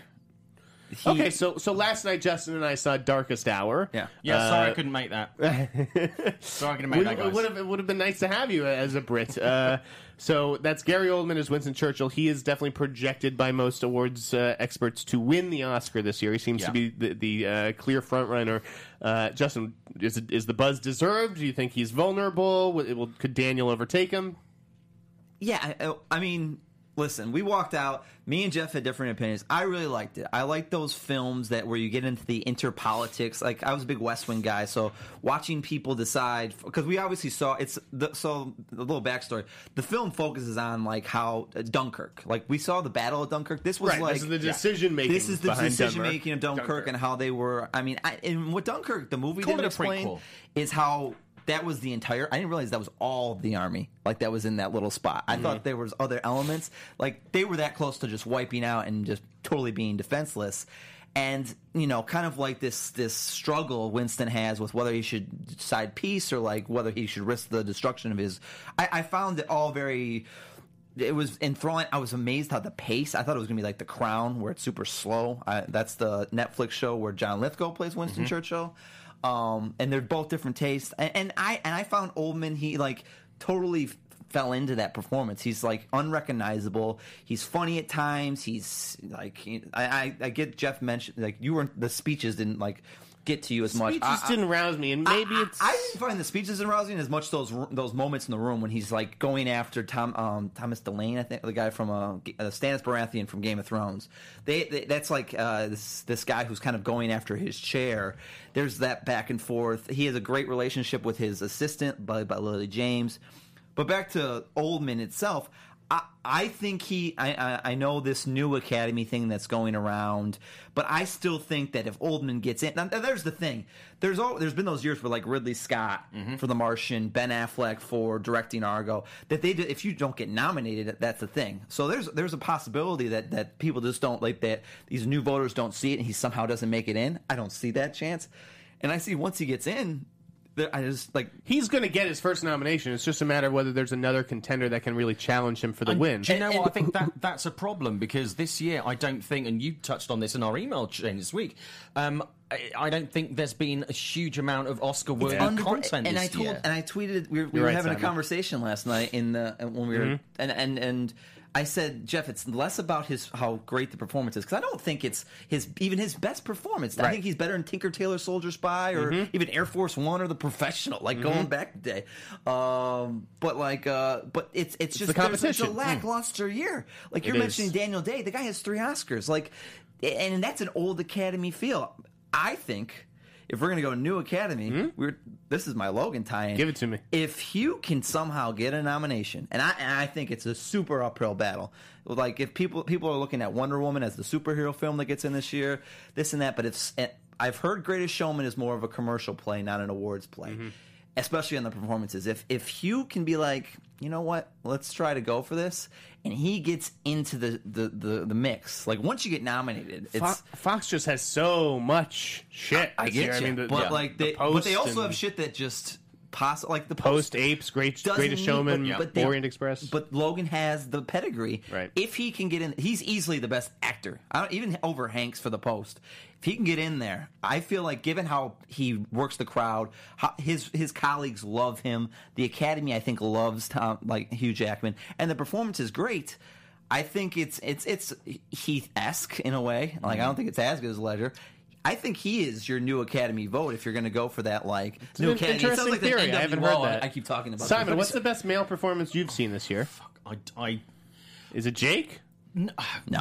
He- okay, so so last night Justin and I saw Darkest Hour. Yeah. Yeah, sorry I Uh, couldn't make that. sorry I couldn't make Would, that, guys. would have it would have been nice to have you as a Brit. Uh, so that's Gary Oldman as Winston Churchill. He is definitely projected by most awards uh, experts to win the Oscar this year. He seems Yeah. to be the, the uh, clear front runner. Uh, Justin, is it- is the buzz deserved? Do you think he's vulnerable? Will, will, could Daniel overtake him? Yeah. I, I mean, listen, we walked out. Me and Jeff had different opinions. I really liked it. I like those films that where you get into the interpolitics. Like I was a big West Wing guy, so watching people decide because we obviously saw it's the, so a little backstory. The film focuses on like how uh, Dunkirk. Like we saw the Battle of Dunkirk. This was Right, like this is the decision making. This is the decision Denmark. making of Dunkirk, Dunkirk. and how they were. I mean, I, and what Dunkirk, the movie Call didn't explain, is how that was the entire. I didn't realize that was all the army. Like that was in that little spot. I Mm-hmm. thought there was other elements. Like they were that close to just wiping out and just totally being defenseless. And you know, kind of like this this struggle Winston has with whether he should side peace or like whether he should risk the destruction of his. I, I found it all very it was enthralling. I was amazed how the pace. I thought it was gonna be like The Crown, where it's super slow. I, that's the Netflix show where John Lithgow plays Winston Churchill, um, and they're both different tastes. And, and I and I found Oldman he like totally fell into that performance. He's like unrecognizable. He's funny at times. He's like I I, I get Jeff mentioned like you weren't the speeches didn't like get to you as much. Speeches I- I- didn't rouse me, and maybe I, it's. I didn't find the speeches arousing as much those those moments in the room when he's like going after Tom um, Thomas Dillane, I think the guy from uh, uh, Stannis Baratheon from Game of Thrones. They, they that's like uh, this this guy who's kind of going after his chair. There's that back and forth. He has a great relationship with his assistant, by by Lily James. But back to Oldman itself. I, I think he. I, I I know this new Academy thing that's going around, but I still think that if Oldman gets in, now, there's the thing. There's all, there's been those years where like Ridley Scott mm-hmm. for The Martian, Ben Affleck for directing Argo. That they do, if you don't get nominated, that's the thing. So there's there's a possibility that that people just don't like that. These new voters don't see it, and he somehow doesn't make it in. I don't see that chance. And I see once he gets in, I just like He's going to get his first nomination. It's just a matter of whether there's another contender that can really challenge him for the win. Do you know And- what? I think that that's a problem because this year I don't think, and you touched on this in our email chain this week. Um, I, I don't think there's been a huge amount of Oscar-worthy under- content and this I told year. and I tweeted we were, we were right, having a conversation last night in the when we were and and and I said Jeff it's less about his how great the performance is because I don't think it's his even his best performance. I think he's better than Tinker Tailor Soldier Spy or even Air Force One or The Professional like going back today um but like uh but it's it's just the there's- it's a competition. lackluster year. Like you're It mentioning is. Daniel Day. The guy has three Oscars. Like and that's an old Academy feel. I think if we're gonna go new Academy, we're this is my Logan tie-in. Give it to me. If Hugh can somehow get a nomination, and I and I think it's a super uphill battle. Like if people people are looking at Wonder Woman as the superhero film that gets in this year, this and that, but it's I've heard Greatest Showman is more of a commercial play, not an awards play. Mm-hmm. Especially on the performances. If if Hugh can be like, you know what, let's try to go for this, and he gets into the the, the, the mix. Like once you get nominated, it's Fox just has so much shit. I this get year. you. mean, the- but yeah, like the they, but they also and have shit that just poss- like the Post Apes, Great Greatest need- Showman, but, but they- Orient Express. But Logan has the pedigree. Right. If he can get in, he's easily the best actor. I don't, even over Hanks for the Post. If he can get in there, I feel like given how he works the crowd, how his his colleagues love him. The Academy, I think, loves Tom like Hugh Jackman, and the performance is great. I think it's it's it's Heath esque in a way. Like I mm-hmm. don't think it's as good as Ledger. I think he is your new Academy vote if you're going to go for that. Like new an Academy. It sounds interesting like the theory. I haven't heard that. I keep talking about Simon, this. what's the best male performance you've seen this year? I, I Is it Jake? No.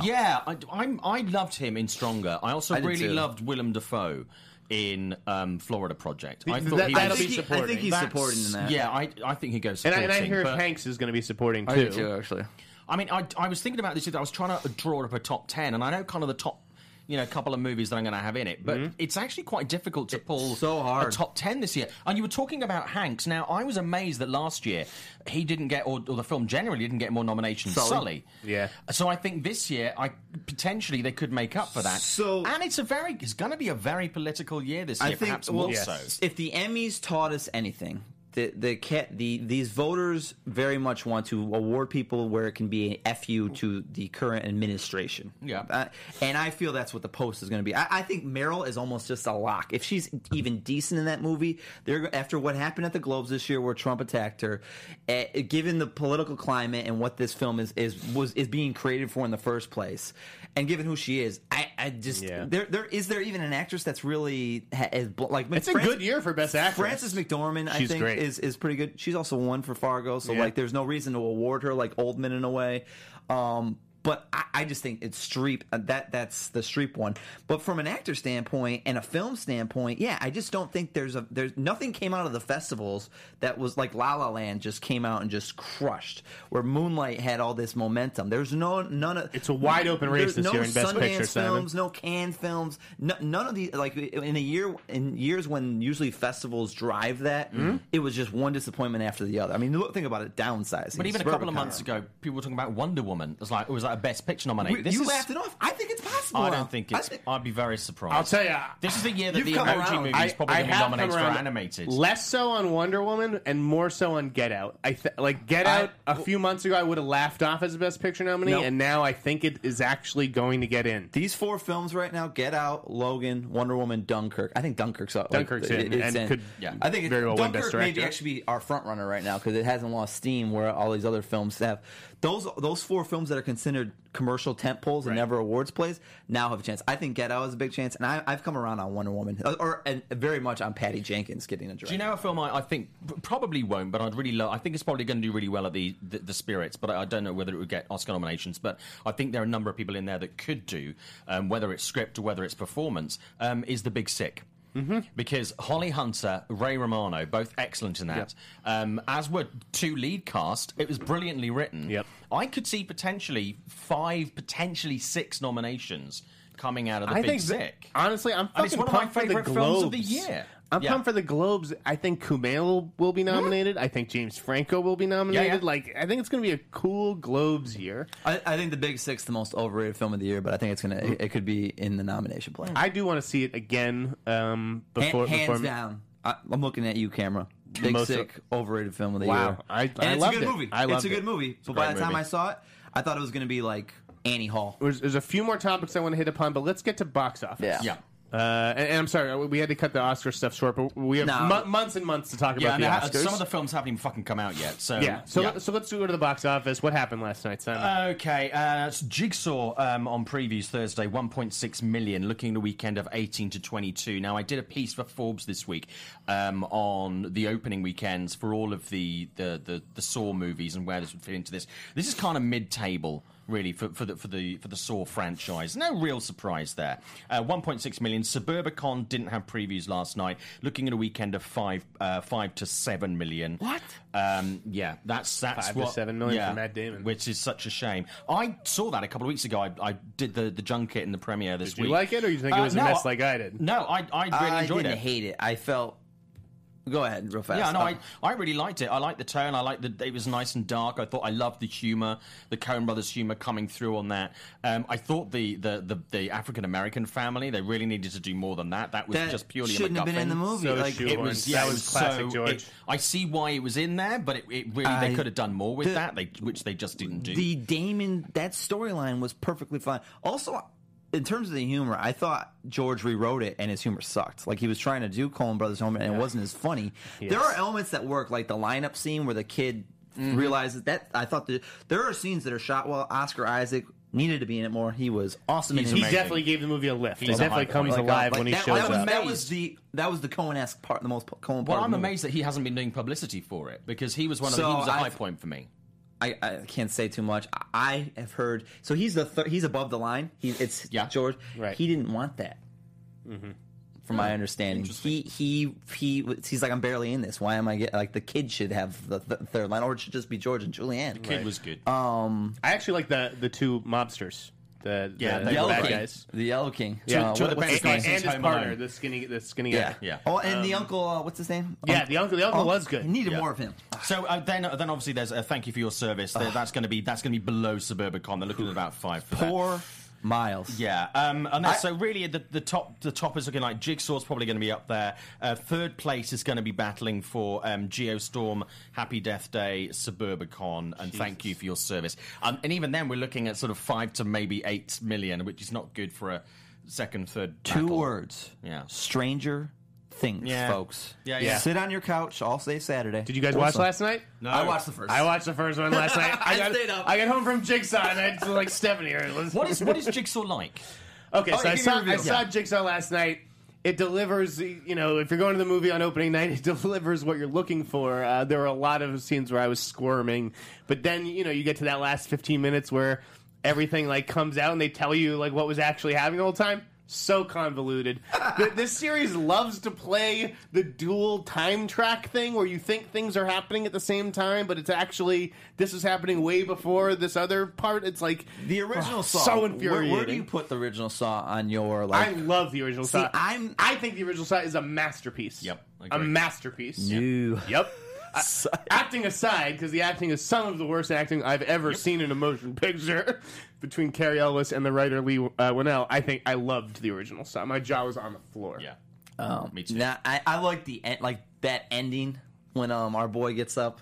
Yeah, I, I'm, I loved him in Stronger. I also I really too. loved Willem Dafoe in um, Florida Project. I thought that- he that'll was, be I think, he, I think he's that's- supporting in that. Yeah, I, I think he goes And I, supporting. and I hear but- Hanks is going to be supporting I too. do too, actually. I mean, I, I was thinking about this. I was trying to draw up a top ten, and I know kind of the top, you know, a couple of movies that I'm going to have in it, but mm-hmm. it's actually quite difficult to pull so hard. a top ten this year. And you were talking about Hanks. Now, I was amazed that last year he didn't get, or, or the film generally didn't get more nominations. Sully. Sully. Yeah. So I think this year, I potentially they could make up for that. So- and it's a very, it's going to be a very political year this year, I think perhaps well, more so. if the Emmys taught us anything, the the cat the these voters very much want to award people where it can be a fu to the current administration. Yeah. Uh, and I feel that's what the post is going to be. I, I think Meryl is almost just a lock. If she's even decent in that movie, they're after what happened at the Globes this year, where Trump attacked her. Uh, given the political climate and what this film is is was is being created for in the first place, and given who she is, I, I just Yeah. there there is there even an actress that's really ha- is like It's a good year for Best Actress. Frances McDormand, I She's think, great. Is is pretty good. She's also won for Fargo, so Yeah. like, there's no reason to award her like Oldman in a way. Um, but I, I just think it's Streep. uh, That that's the Streep one. But from an actor standpoint and a film standpoint, yeah, I just don't think there's a there's nothing came out of the festivals that was like La La Land just came out and just crushed. Where Moonlight had all this momentum. There's no none of It's a wide open race there's this no year in Best Sundance Picture, Simon. films, no Cannes films, no, none of these. Like in a year, in years when usually festivals drive that, Hmm? it was just one disappointment after the other. I mean, look, think about it, downsizing. But even a couple of months ago, people were talking about Wonder Woman. It was like, it was like a Best Picture nominee. We- This you is- laughed it off. I think it's possible. I don't think it's. think- I'd be very surprised. I'll tell you, This is the year that the emoji around. movie is probably going to be nominated for animated. Less so on Wonder Woman and more so on Get Out. I th- like Get I- Out a few months ago. I would have laughed off as a Best Picture nominee, Nope. and now I think it is actually going to get in. These four films right now: Get Out, Logan, Wonder Woman, Dunkirk. I think Dunkirk's up. like, Dunkirk's it- in, it's and could Yeah. I think it, very well win Dunkirk Best may Director. actually be our front runner right now because it hasn't lost steam where all these other films have. Those those four films that are considered commercial tent poles and Right. never awards plays now have a chance. I think Get Out is a big chance, and I, I've come around on Wonder Woman, or, or and very much on Patty Jenkins getting a director. Do you know a film I, I think probably won't, but I'd really love. I think it's probably going to do really well at the, the the Spirits, but I, I don't know whether it would get Oscar nominations. But I think there are a number of people in there that could do, um, whether it's script or whether it's performance. Um, is the Big Sick. Mm-hmm. because Holly Hunter, Ray Romano, both excellent in that. Um, as were two lead cast, it was brilliantly written. Yep. I could see potentially five, potentially six nominations coming out of the I Big think Sick. honestly, I'm And fucking it's one of my pumped for the favourite Globes films of the year. I'm Yeah. pumped for the Globes. I think Kumail will, be nominated. I think James Franco will be nominated. yeah. Like, I think it's going to be a cool Globes year. I, I think the Big Sick's the most overrated film of the year, but I think it's gonna it, it could be in the nomination play. I do want to see it again. Um, before, hands before down. I, I'm looking at you, camera. Big Most Sick, overrated film of the year. Wow. year. I- and I it's a good it. movie. I it's a good movie. But by the time movie. I saw it, I thought it was going to be like Annie Hall. There's, there's a few more topics I want to hit upon, but let's get to box office. Yeah. Yeah. Uh, and, and I'm sorry, we had to cut the Oscar stuff short, but we have No. mo- months and months to talk Yeah, about the ha- Oscars. some of the films haven't even fucking come out yet. So yeah. So so let's go to the box office. What happened last night, Simon? Okay, uh, Jigsaw um, on previews Thursday, 1.6 million, looking at the weekend of 18 to 22. Now, I did a piece for Forbes this week um, on the opening weekends for all of the, the, the, the Saw movies and where this would fit into this. This is kind of mid-table. Really, for, for the for the for the Saw franchise, no real surprise there. Uh, 1.6 million. Suburbicon didn't have previews last night. Looking at a weekend of five uh, five to seven million. What? Um, yeah, that's that's Five to what, seven million for yeah, Matt Damon. which is such a shame. I saw that a couple of weeks ago. I, I did the, the junket and the premiere this week. Did you like it, or you think it Uh, was a mess like I did? No, I, I really I enjoyed didn't it. hate it. I felt. Go ahead, real fast. Yeah, no, Uh, I, I really liked it. I liked the tone. I liked that it was nice and dark. I thought I loved the humor, the Coen Brothers humor coming through on that. Um, I thought the the, the, the African American family they really needed to do more than that. That was that just purely shouldn't a have been in the movie. So like It was That yeah, was it was classic so, George. it- I see why it was in there, but it, it really I- they could have done more with the- that. They which they just didn't do. the Damon that storyline was perfectly fine. Also, in terms of the humor, I thought George rewrote it and his humor sucked. Like he was trying to do Coen Brothers humor and it wasn't as funny. There are elements that work, like the lineup scene where the kid Mm-hmm. realizes that. I thought that there are scenes that are shot well. Oscar Isaac needed to be in it more. He was awesome in He's his he definitely gave the movie a lift. He definitely comes point. alive like when he that, shows that was, up. That was the that was the Coen-esque part, the most Coen part. Well, I'm the movie. amazed that he hasn't been doing publicity for it because he was one of the, he was a high I've- point for me. I, I can't say too much. I have heard. So he's the thir- he's above the line. He, it's Yeah. George. Right. He didn't want that. From my understanding, he he he he's like I'm barely in this. Why am I get like the kid should have the th- third line, or it should just be George and Julianne. The kid was good. Um, I actually like the the two mobsters. The, Yeah, the, the the Yellow bad King, guys. the Yellow King. Yeah, Uh, two of the what's his and, name? and since his Home partner, Alone. the skinny, the skinny Yeah, guy. Yeah. Oh, and the Um, uncle. Uh, what's his name? Yeah, the uncle, the uncle was good. Needed Yeah. more of him. So uh, then, then obviously there's a thank you for your service. There- that's going to be that's going to be below Suburbicon. They're looking at about five for that. Poor Miles. Yeah, um, and I- so really the, the top the top is looking like Jigsaw's probably going to be up there. Uh, third place is going to be battling for um, Geostorm, Happy Death Day, Suburbicon, and Thank You for Your Service. Um, and even then, we're looking at sort of five to maybe eight million, which is not good for a second, third. Two battle. words. Yeah. Stranger Things, Yeah. folks. Yeah, yeah. Sit on your couch all day Saturday. Did you guys Pull watch last night? No. I watched the first. I watched the first one last night. I, I got, stayed up. I got home from Jigsaw and I had to like Stephanie here. Let's- What is what is Jigsaw like? Okay, Oh, so I saw me a I review. saw Yeah. Jigsaw last night. It delivers, you know, if you're going to the movie on opening night, it delivers what you're looking for. Uh, there were a lot of scenes where I was squirming, but then you know you get to that last 15 minutes where everything like comes out and they tell you like what was actually happening the whole time. So convoluted. Th- this series loves to play the dual time track thing where you think things are happening at the same time, but it's actually this is happening way before this other part. It's like The original oh, Saw. So Where, infuriating. where do you put the original Saw on your like? I love the original See, Saw. I'm- I think the original Saw is a masterpiece. Yep, a masterpiece. New. Yep. I- acting aside, because the acting is some of the worst acting I've ever seen in a motion picture between Cary Elwes and the writer Leigh uh, Whannell, I think I loved the original Saw. My jaw was on the floor. Yeah, Um, Me too. Nah, I, I like the en- like that ending when um our boy gets up.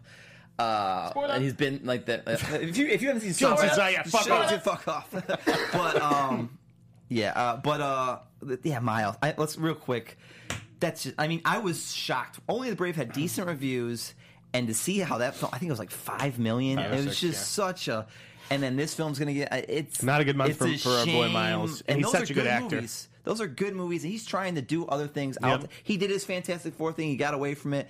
Uh, Spoiler. and he's been like that. Uh, if you if you haven't seen Saw, Johnson Saw, yeah, fuck shut off. it, fuck off. but um, yeah, uh, but uh, yeah, Miles. I, let's real quick. That's just, I mean, I was shocked. Only the Brave had decent reviews, and to see how that film, I think it was like five million. Five it was six, just such a. And then this film's gonna get. uh, It's Not a good month for- a for our boy. Miles, and he's such a good actor. Movies. Those are good movies, and he's trying to do other things out. He did his Fantastic Four thing. He got away from it.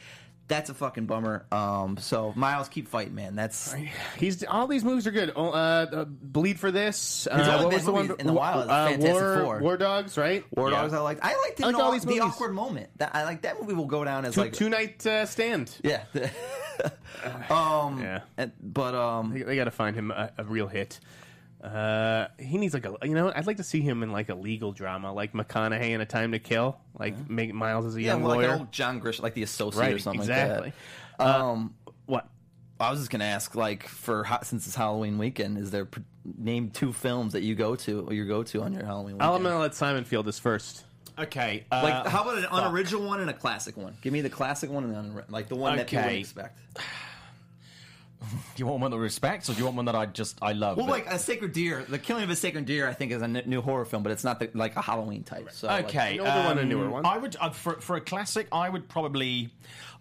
That's a fucking bummer. Um, so Miles, keep fighting, man. That's He's all these movies are good. Oh, uh, uh, Bleed for this. Uh, what was the one in a while is uh, Fantastic War, Four. War Dogs, right? War Yeah. Dogs. I liked. I liked, I it like all all these the movies. awkward moment. That I like that movie will go down as Two, like two night uh, stand. yeah. um, Yeah. and- but um, They, they got to find him a, a real hit. Uh, he needs like a you know I'd like to see him in like a legal drama like McConaughey in A Time to Kill like make Miles as a yeah, young well, like lawyer an old John Grisham, like the associate right or something exactly like that. Um, what I was just gonna ask, like, for since it's Halloween weekend, is there name two films that you go to or you go to on your Halloween weekend? I'm gonna let Simon field this first Okay. Uh, like, how about an fuck. unoriginal one and a classic one? Give me the classic one and the unori- like the one that people wouldn't expect. Do you want one that respects, or do you want one that I just I love? Well, but- like a sacred deer, the killing of a sacred deer, I think is a n- new horror film, but it's not the, like a Halloween type. So, like- Okay, An older one, a um, newer one. I would uh, for for a classic. I would probably.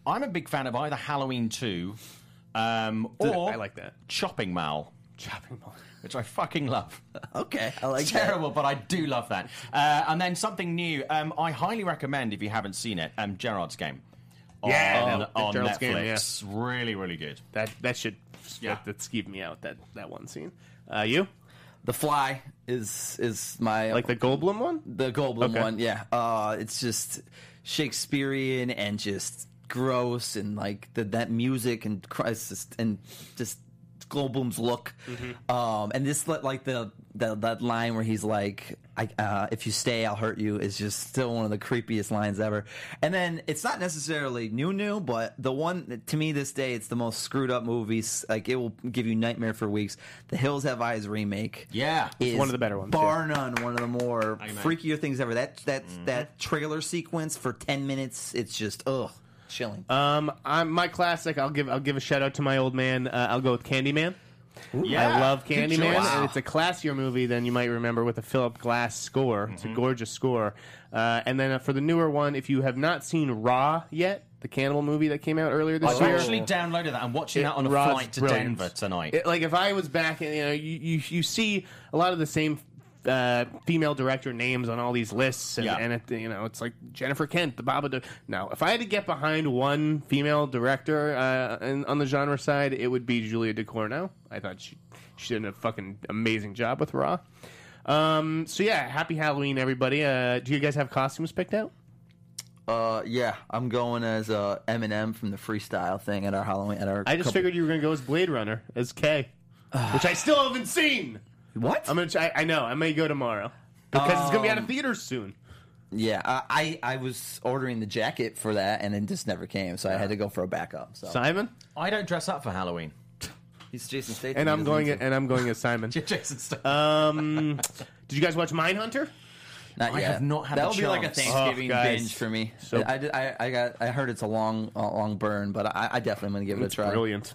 I'm a big fan of either Halloween two, um, or I like that. Chopping Mall, chopping Mall, which I fucking love. okay, I like It's that. terrible, but I do love that. Uh, and then something new. Um, I highly recommend if you haven't seen it. Um, Gerald's Game. Yeah, on, no, on Netflix. Game, Really, really good. that that should Yeah. that, that skeeved me out that that one scene uh, you The Fly is is my like the Goldblum one The Goldblum Okay. one, yeah. Uh, it's just Shakespearean and just gross and like the, that music and crisis and just Goldblum's look. Mm-hmm. Um, and this like the, the that line where he's like, I, uh, "If you stay, I'll hurt you," is just still one of the creepiest lines ever. And then it's not necessarily new, new, but the one to me this day, it's the most screwed up movies. Like it will give you nightmare for weeks. The Hills Have Eyes remake, Yeah. is one of the better ones, bar none. One of the more Amen. freakier things ever. That that that trailer sequence for ten minutes, it's just ugh, chilling. um I'm, my classic I'll give I'll give a shout out to my old man uh, I'll go with Candyman Yeah. I love Good Candyman, choice. and it's a classier movie than you might remember with a Philip Glass score. It's a gorgeous score. Uh, and then uh, for the newer one, if you have not seen Raw yet, the cannibal movie that came out earlier this year. I've year, actually downloaded that. I'm watching It- that on a Raw's flight to brilliant. Denver tonight. It- like if I was back, in, you know, you, you you see a lot of the same uh, female director names on all these lists, and, Yeah. and it, you know, it's like Jennifer Kent, the Baba. Now, if I had to get behind one female director uh, in, on the genre side, it would be Julia Ducournau. I thought she she did a fucking amazing job with Raw. Um, so yeah, happy Halloween, everybody. Uh, do you guys have costumes picked out? Uh, yeah, I'm going as uh, Eminem from the freestyle thing at our Halloween. At our I just couple- figured you were going to go as Blade Runner as K, which I still haven't seen. What? I'm gonna. Try, I know. I may go tomorrow because it's gonna be out of theaters soon. yeah, I, I I was ordering the jacket for that, and it just never came, so I had to go for a backup. So Simon I don't dress up for Halloween. he's Jason Statham, and he I'm doesn't going. need to. And I'm going as Simon. Jason Statham. Um, did you guys watch Mindhunter? Not I yet. have not had That'll the be like a chance. Thanksgiving Oh, guys. binge for me. So- I, I I got I heard it's a long a long burn, but I, I definitely am gonna give it a try. brilliant.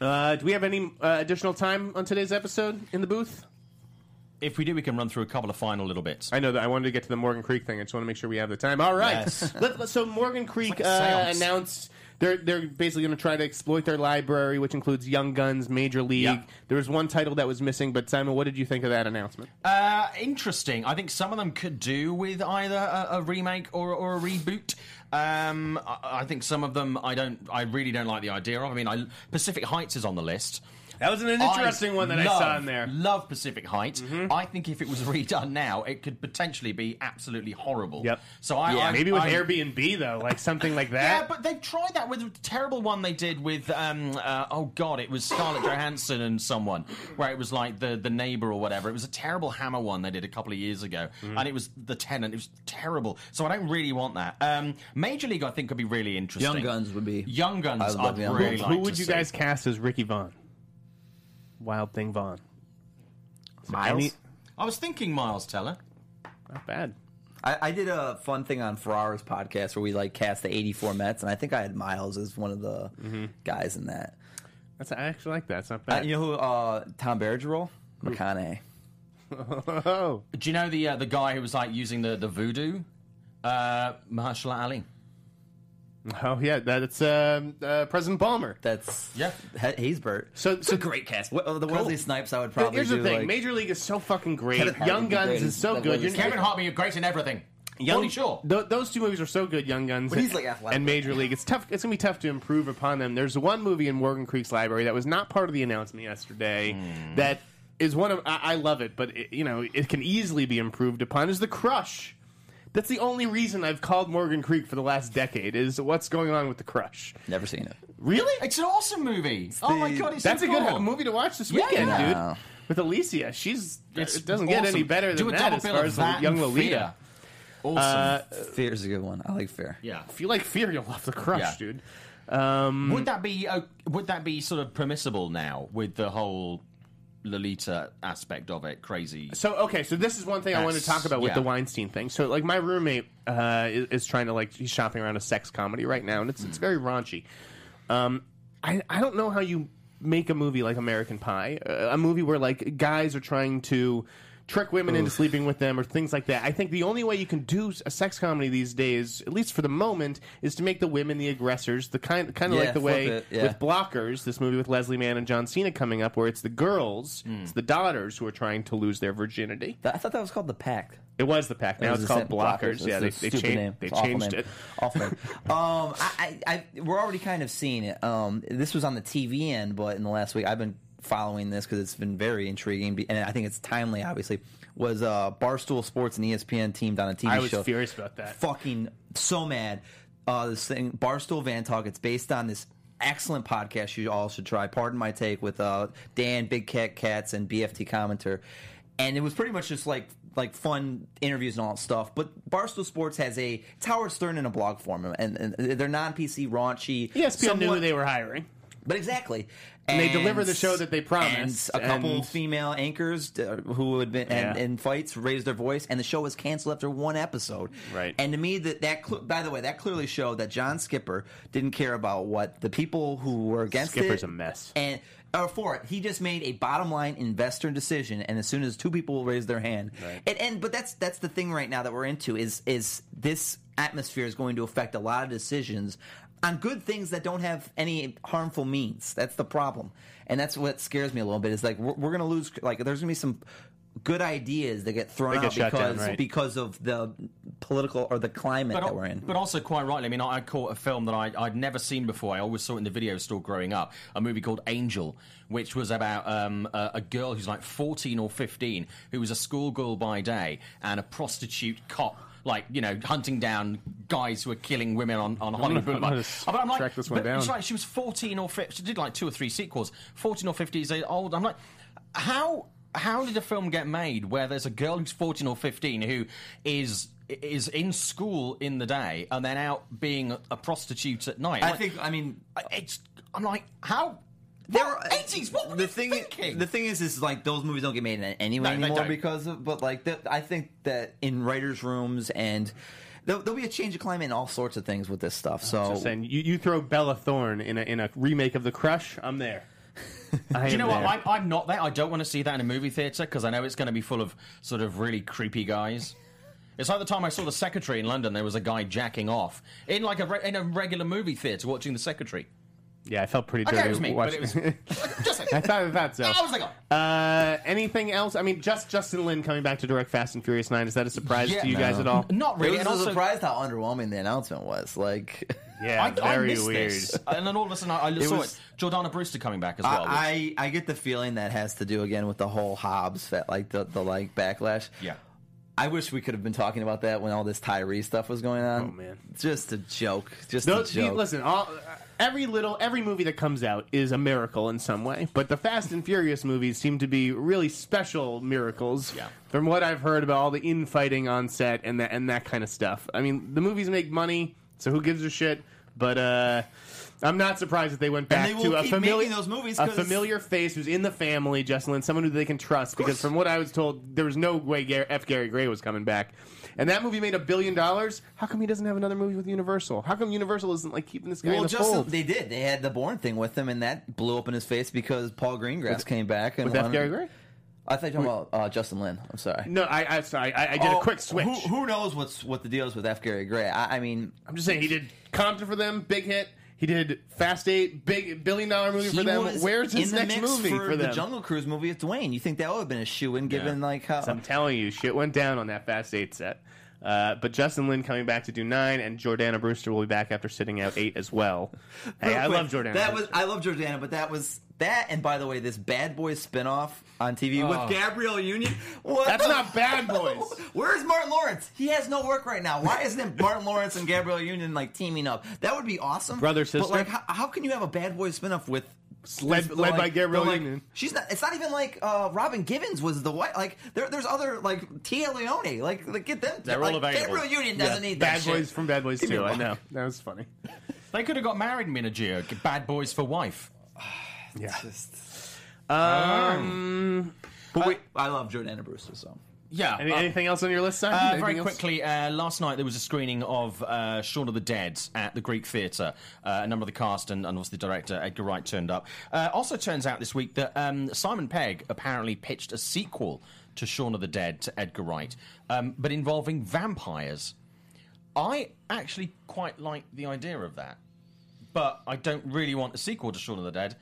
Uh, do we have any uh, additional time on today's episode in the booth? if we do, we can run through a couple of final little bits. I know that I wanted to get to the Morgan Creek thing. I just want to make sure we have the time. All right. Yes. Let- let- so Morgan Creek like uh, announced they're they're basically going to try to exploit their library, which includes Young Guns, Major League. Yep. There was one title that was missing, but Simon, what did you think of that announcement? Uh, interesting. I think some of them could do with either a, a remake or, or a reboot. Um, I, I think some of them I don't. I really don't like the idea of. I mean, I, Pacific Heights is on the list. That was an interesting one that I saw in there. Mm-hmm. Love Pacific Heights. I think if it was redone now, it could potentially be absolutely horrible. Yep. So I, Yeah, I maybe with I, Airbnb though, like something like that. Yeah, but they've tried that with a terrible one they did with um uh, oh god, it was Scarlett Johansson and someone where it was like the the neighbor or whatever. It was a terrible Hammer one they did a couple of years ago, Mm. and it was the tenant. It was terrible. So I don't really want that. Um, Major League I think could be really interesting. Young Guns would be. Young Guns. I I'd love Young really Guns. like Who would to you see. guys cast as Ricky Vaughn? Wild Thing Vaughn. Miles. Any- I was thinking Miles Teller. Not bad. I, I did a fun thing on Ferrara's podcast where we like cast the '84 Mets, and I think I had Miles as one of the guys in that. That's I actually like that. It's not Uh, bad. you know who uh, Tom Berenger? McConaughey. oh, Do you know the uh, the guy who was like using the the voodoo? Uh, Mahershala Ali. Oh yeah, that's um, uh, President Palmer. That's Yeah. He- he's Bert. So- it's so- a great cast. What, uh, the Wesley Snipes, I would But probably here's the thing: like- Major League is so fucking great. Kevin Young Guns great is so that good. Wesley You're, Snipes. Kevin Hart being great in everything. Pauly Shore. Th- those two movies are so good, Young Guns But he's, and- like, athletic. and Major League. It's tough. It's gonna be tough to improve upon them. There's one movie in Morgan Creek's library that was not part of the announcement yesterday. Hmm. That is one of I, I love it, but it, you know it can easily be improved upon. Is the Crush? That's the only reason I've called Morgan Creek for the last decade. Is what's going on with the Crush? Never seen it. Really? It's an awesome movie. oh my god, it's That's so a good cool. movie to watch this weekend, yeah. dude. With Alicia, she's It's it doesn't get any better Do than a that double as bill far of as that the young and Lolita. Fear. Awesome. Fear is a good one. I like Fear. yeah. If you like Fear, you'll love the Crush, Yeah. dude. Um, Would that be uh, would that be sort of permissible now with the whole Lolita aspect of it? Crazy. So okay, so this is one thing I want to talk about with yeah. the Weinstein thing. So like my roommate uh, is, is trying to like he's shopping around a sex comedy right now, and it's Hmm. it's very raunchy. Um, I I don't know how you make a movie like American Pie, uh, a movie where like guys are trying to trick women into sleeping with them or things like that. I think the only way you can do a sex comedy these days, at least for the moment, is to make the women the aggressors. The kind kind of Yeah, like the way it, yeah. with Blockers, this movie with Leslie Mann and John Cena coming up, where it's the girls, Hmm. it's the daughters who are trying to lose their virginity. I thought that was called the Pact. It was the pack. Now It it's called same- Blockers. Yeah, they, they changed. name. They changed name. it. Awful name. um, I, I, I, we're already kind of seeing it. Um, this was on the TV end, but in the last week, I've been following this because it's been very intriguing, and I think it's timely. Obviously, was uh, Barstool Sports and ESPN teamed on a TV show. I was show. furious about that. Fucking so mad. Uh, this thing, Barstool Van Talk. It's based on this excellent podcast you all should try. Pardon my take with uh, Dan, Big Cat Cats, and PFT commenter. And it was pretty much just like like fun interviews and all that stuff. But Barstool Sports has a Howard Stern in a blog form, and, and they're non PC raunchy. ESPN knew somewhat- who they were hiring. But exactly. And they deliver the show that they promised, And a couple and- female anchors uh, who had been and, Yeah. in fights raised their voice, and the show was canceled after one episode. Right. And to me, that that cl- by the way, that clearly showed that John Skipper didn't care about what the people who were against Skipper's it a mess. and or for it. He just made a bottom line investor decision, and as soon as two people raise their hand, and, and but that's that's the thing right now that we're into is is this atmosphere is going to affect a lot of decisions on good things that don't have any harmful means. That's the problem, and that's what scares me a little bit. Is like we're, we're going to lose. Like there's going to be some good ideas that get thrown get out shut down, because right. because of the political or the climate But, that al- we're in. but also quite rightly, I mean, I caught a film that I, I'd never seen before. I always saw it in the video store growing up. A movie called Angel, which was about um, a, a girl who's like 14 or 15, who was a schoolgirl by day and a prostitute cop. Like you know, hunting down guys who are killing women on, on Hollywood. I'm gonna But I'm like, track this one but it's down. like she was 14 or 15. She did like two or three sequels. 14 or 15 years old. I'm like, how how did a film get made where there's a girl who's 14 or 15 who is is in school in the day and then out being a prostitute at night? I Like, think. I mean, it's. I'm like, how? There What? are- 80s. Uh, what were the you thing, thinking? The thing is, is like those movies don't get made anyway No, anymore because of. But like, the, I think that in writers' rooms and there'll, there'll be a change of climate in all sorts of things with this stuff. So Just saying, you, you throw Bella Thorne in a in a remake of The Crush, I'm there. Do you am know what? there. I'm, I'm not there. I don't want to see that in a movie theater because I know it's going to be full of sort of really creepy guys. It's like the time I saw The Secretary in London. There was a guy jacking off in like a re- in a regular movie theater watching The Secretary. Yeah, I felt pretty Okay, dirty. it was me, but watching- it was just like, I thought I thought so. I was like, oh. Uh, anything else? I mean, just Justin Lin coming back to direct Fast and Furious Nine. Is that a surprise Yeah. to you guys at all? not really. it really. was and a also, surprised how underwhelming the announcement was. Like, Yeah, I, I very missed weird. this. and then all of a sudden, I, I saw was- it. Jordana Brewster coming back as well. which- I, I I get the feeling that has to do again with the whole Hobbs that like the the like backlash. yeah. I wish we could have been talking about that when all this Tyrese stuff was going on. Oh, man. just a joke. Just No, a joke. listen, all, every little every movie that comes out is a miracle in some way. But the Fast and Furious movies seem to be really special miracles. Yeah. From what I've heard about all the infighting on set and that and that kind of stuff. I mean, the movies make money, so who gives a shit? But uh, I'm not surprised that they went back they will to a keep familiar those movies a familiar face who's in the family, Lin, someone who they can trust. Because from what I was told, there was no way Gar- F. Gary Gray was coming back. And that movie made a billion dollars. How come he doesn't have another movie with Universal? How come Universal isn't like keeping this guy Well, in the Justin, fold? they did. They had the Bourne thing with him, and that blew up in his face because Paul Greengrass came back and with wanted- Gary Gray? I thought you were talking about uh, Justin Lin. I'm sorry. No, I, I sorry, I, I did Oh, a quick switch. Who, who knows what's what the deal is with F. Gary Gray? I, I mean, I'm just saying he did Compton for them, big hit. He did Fast Eight, big billion dollar movie he for them. was Where's his in the next mix movie for, the them? Jungle Cruise movie with Dwayne? You think that would have been a shoe in, given like how? So I'm telling you, shit went down on that Fast Eight set. Uh, but Justin Lin coming back to do nine, and Jordana Brewster will be back after sitting out eight as well. Hey, I love Jordana. That was Brewster. I love Jordana, but that was that. And by the way, this Bad Boys spinoff on TV with Gabrielle Union. What That's the- not Bad Boys. Where's Martin Lawrence? He has no work right now. Why isn't it Martin Lawrence and Gabrielle Union like teaming up? That would be awesome. Brother, sister? But like, how, how can you have a Bad Boys spinoff with? Led- with, led by like- Gabrielle they're like- Union. She's not. It's not even like uh, Robin Givens was the white. Like there, there's other like Téa Leoni. Like, like get them. They're like, all. Gabrielle Union doesn't need that Bad shit. Boys from Bad Boys Give me too. a I look. know that was funny. They could have got married in Minajio. Bad boys for wife. Yeah. But Um, wait, I love Jordana Brewster. So Yeah. any, uh, anything else on your list? Simon? Uh, very else? quickly, uh, last night there was a screening of uh, Shaun of the Dead at the Greek Theatre. Uh, a number of the cast and, and also the director, Edgar Wright, turned up. Uh, also turns out this week that um, Simon Pegg apparently pitched a sequel to Shaun of the Dead to Edgar Wright, um, but involving vampires. I actually quite like the idea of that, but I don't really want a sequel to Shaun of the Dead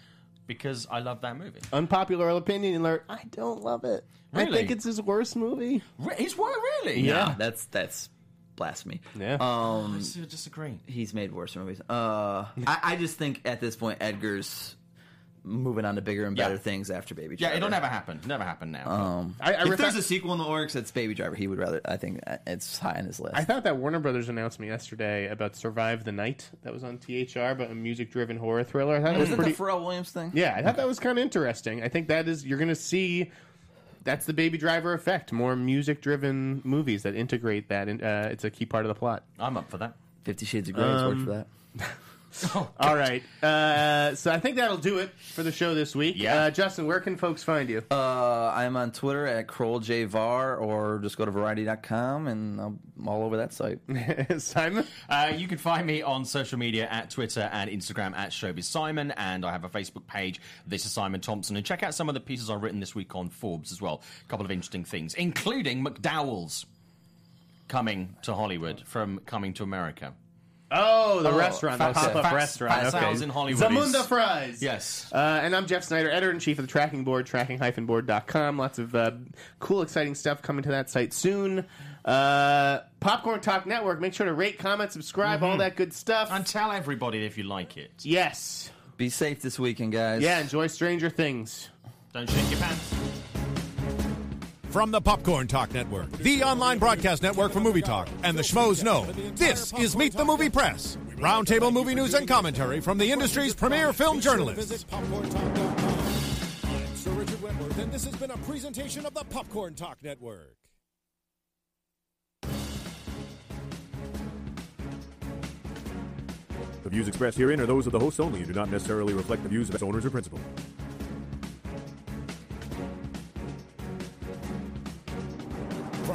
because I love that movie. Unpopular opinion alert. I don't love it. I think it's his worst movie. Re- It's what really? Yeah. that's that's blasphemy. Yeah. Um, I disagree. he's made worse movies. Uh, I, I just think at this point Edgar's moving on to bigger and better Yeah. things after Baby Driver. Yeah, Driver. it'll never happen. Never happen now. Um, I- I if re- there's a sequel in the works, it's Baby Driver. He would rather. I think it's high on his list. I thought that Warner Brothers announcement yesterday about Survive the Night that was on THR, but a music-driven horror thriller. I thought it was Isn't pretty. the Pharrell Williams thing? yeah, I thought that was kind of interesting. I think that is you're going to see. That's the Baby Driver effect. More music-driven movies that integrate that. In, uh, it's a key part of the plot. I'm up for that. Fifty Shades of Grey has worked for that. All right. Uh, so I think that'll do it for the show this week. Yeah. Uh, Justin, where can folks find you? Uh, I'm on Twitter at KrollJVar or just go to Variety.com and I'm all over that site. Simon? Uh, you can find me on social media at Twitter and Instagram at Showbiz Simon, and I have a Facebook page. This is Simon Thompson, and check out some of the pieces I've written this week on Forbes as well. A couple of interesting things, including McDowell's coming to Hollywood from Coming to America. Oh, the restaurant, the Fat- pop-up Fat- restaurant. Fat okay. Sal's in Hollywood Zamunda is- Fries. Yes. Uh, and I'm Jeff Sneider, editor-in-chief of the Tracking Board, tracking-board.com. Lots of uh, cool, exciting stuff coming to that site soon. Uh, Popcorn Talk Network. Make sure to rate, comment, subscribe, all that good stuff. And tell everybody if you like it. yes. Be safe this weekend, guys. Yeah, enjoy Stranger Things. Don't shake your pants. From the Popcorn Talk Network, the online broadcast network for movie talk, and the Schmoes know, this is Meet the Movie Press. Roundtable movie news and commentary from the industry's premier film journalists. Sir Richard Wentworth, and this has been a presentation of the Popcorn Talk Network. The views expressed herein are those of the hosts only and do not necessarily reflect the views of its owners or principal.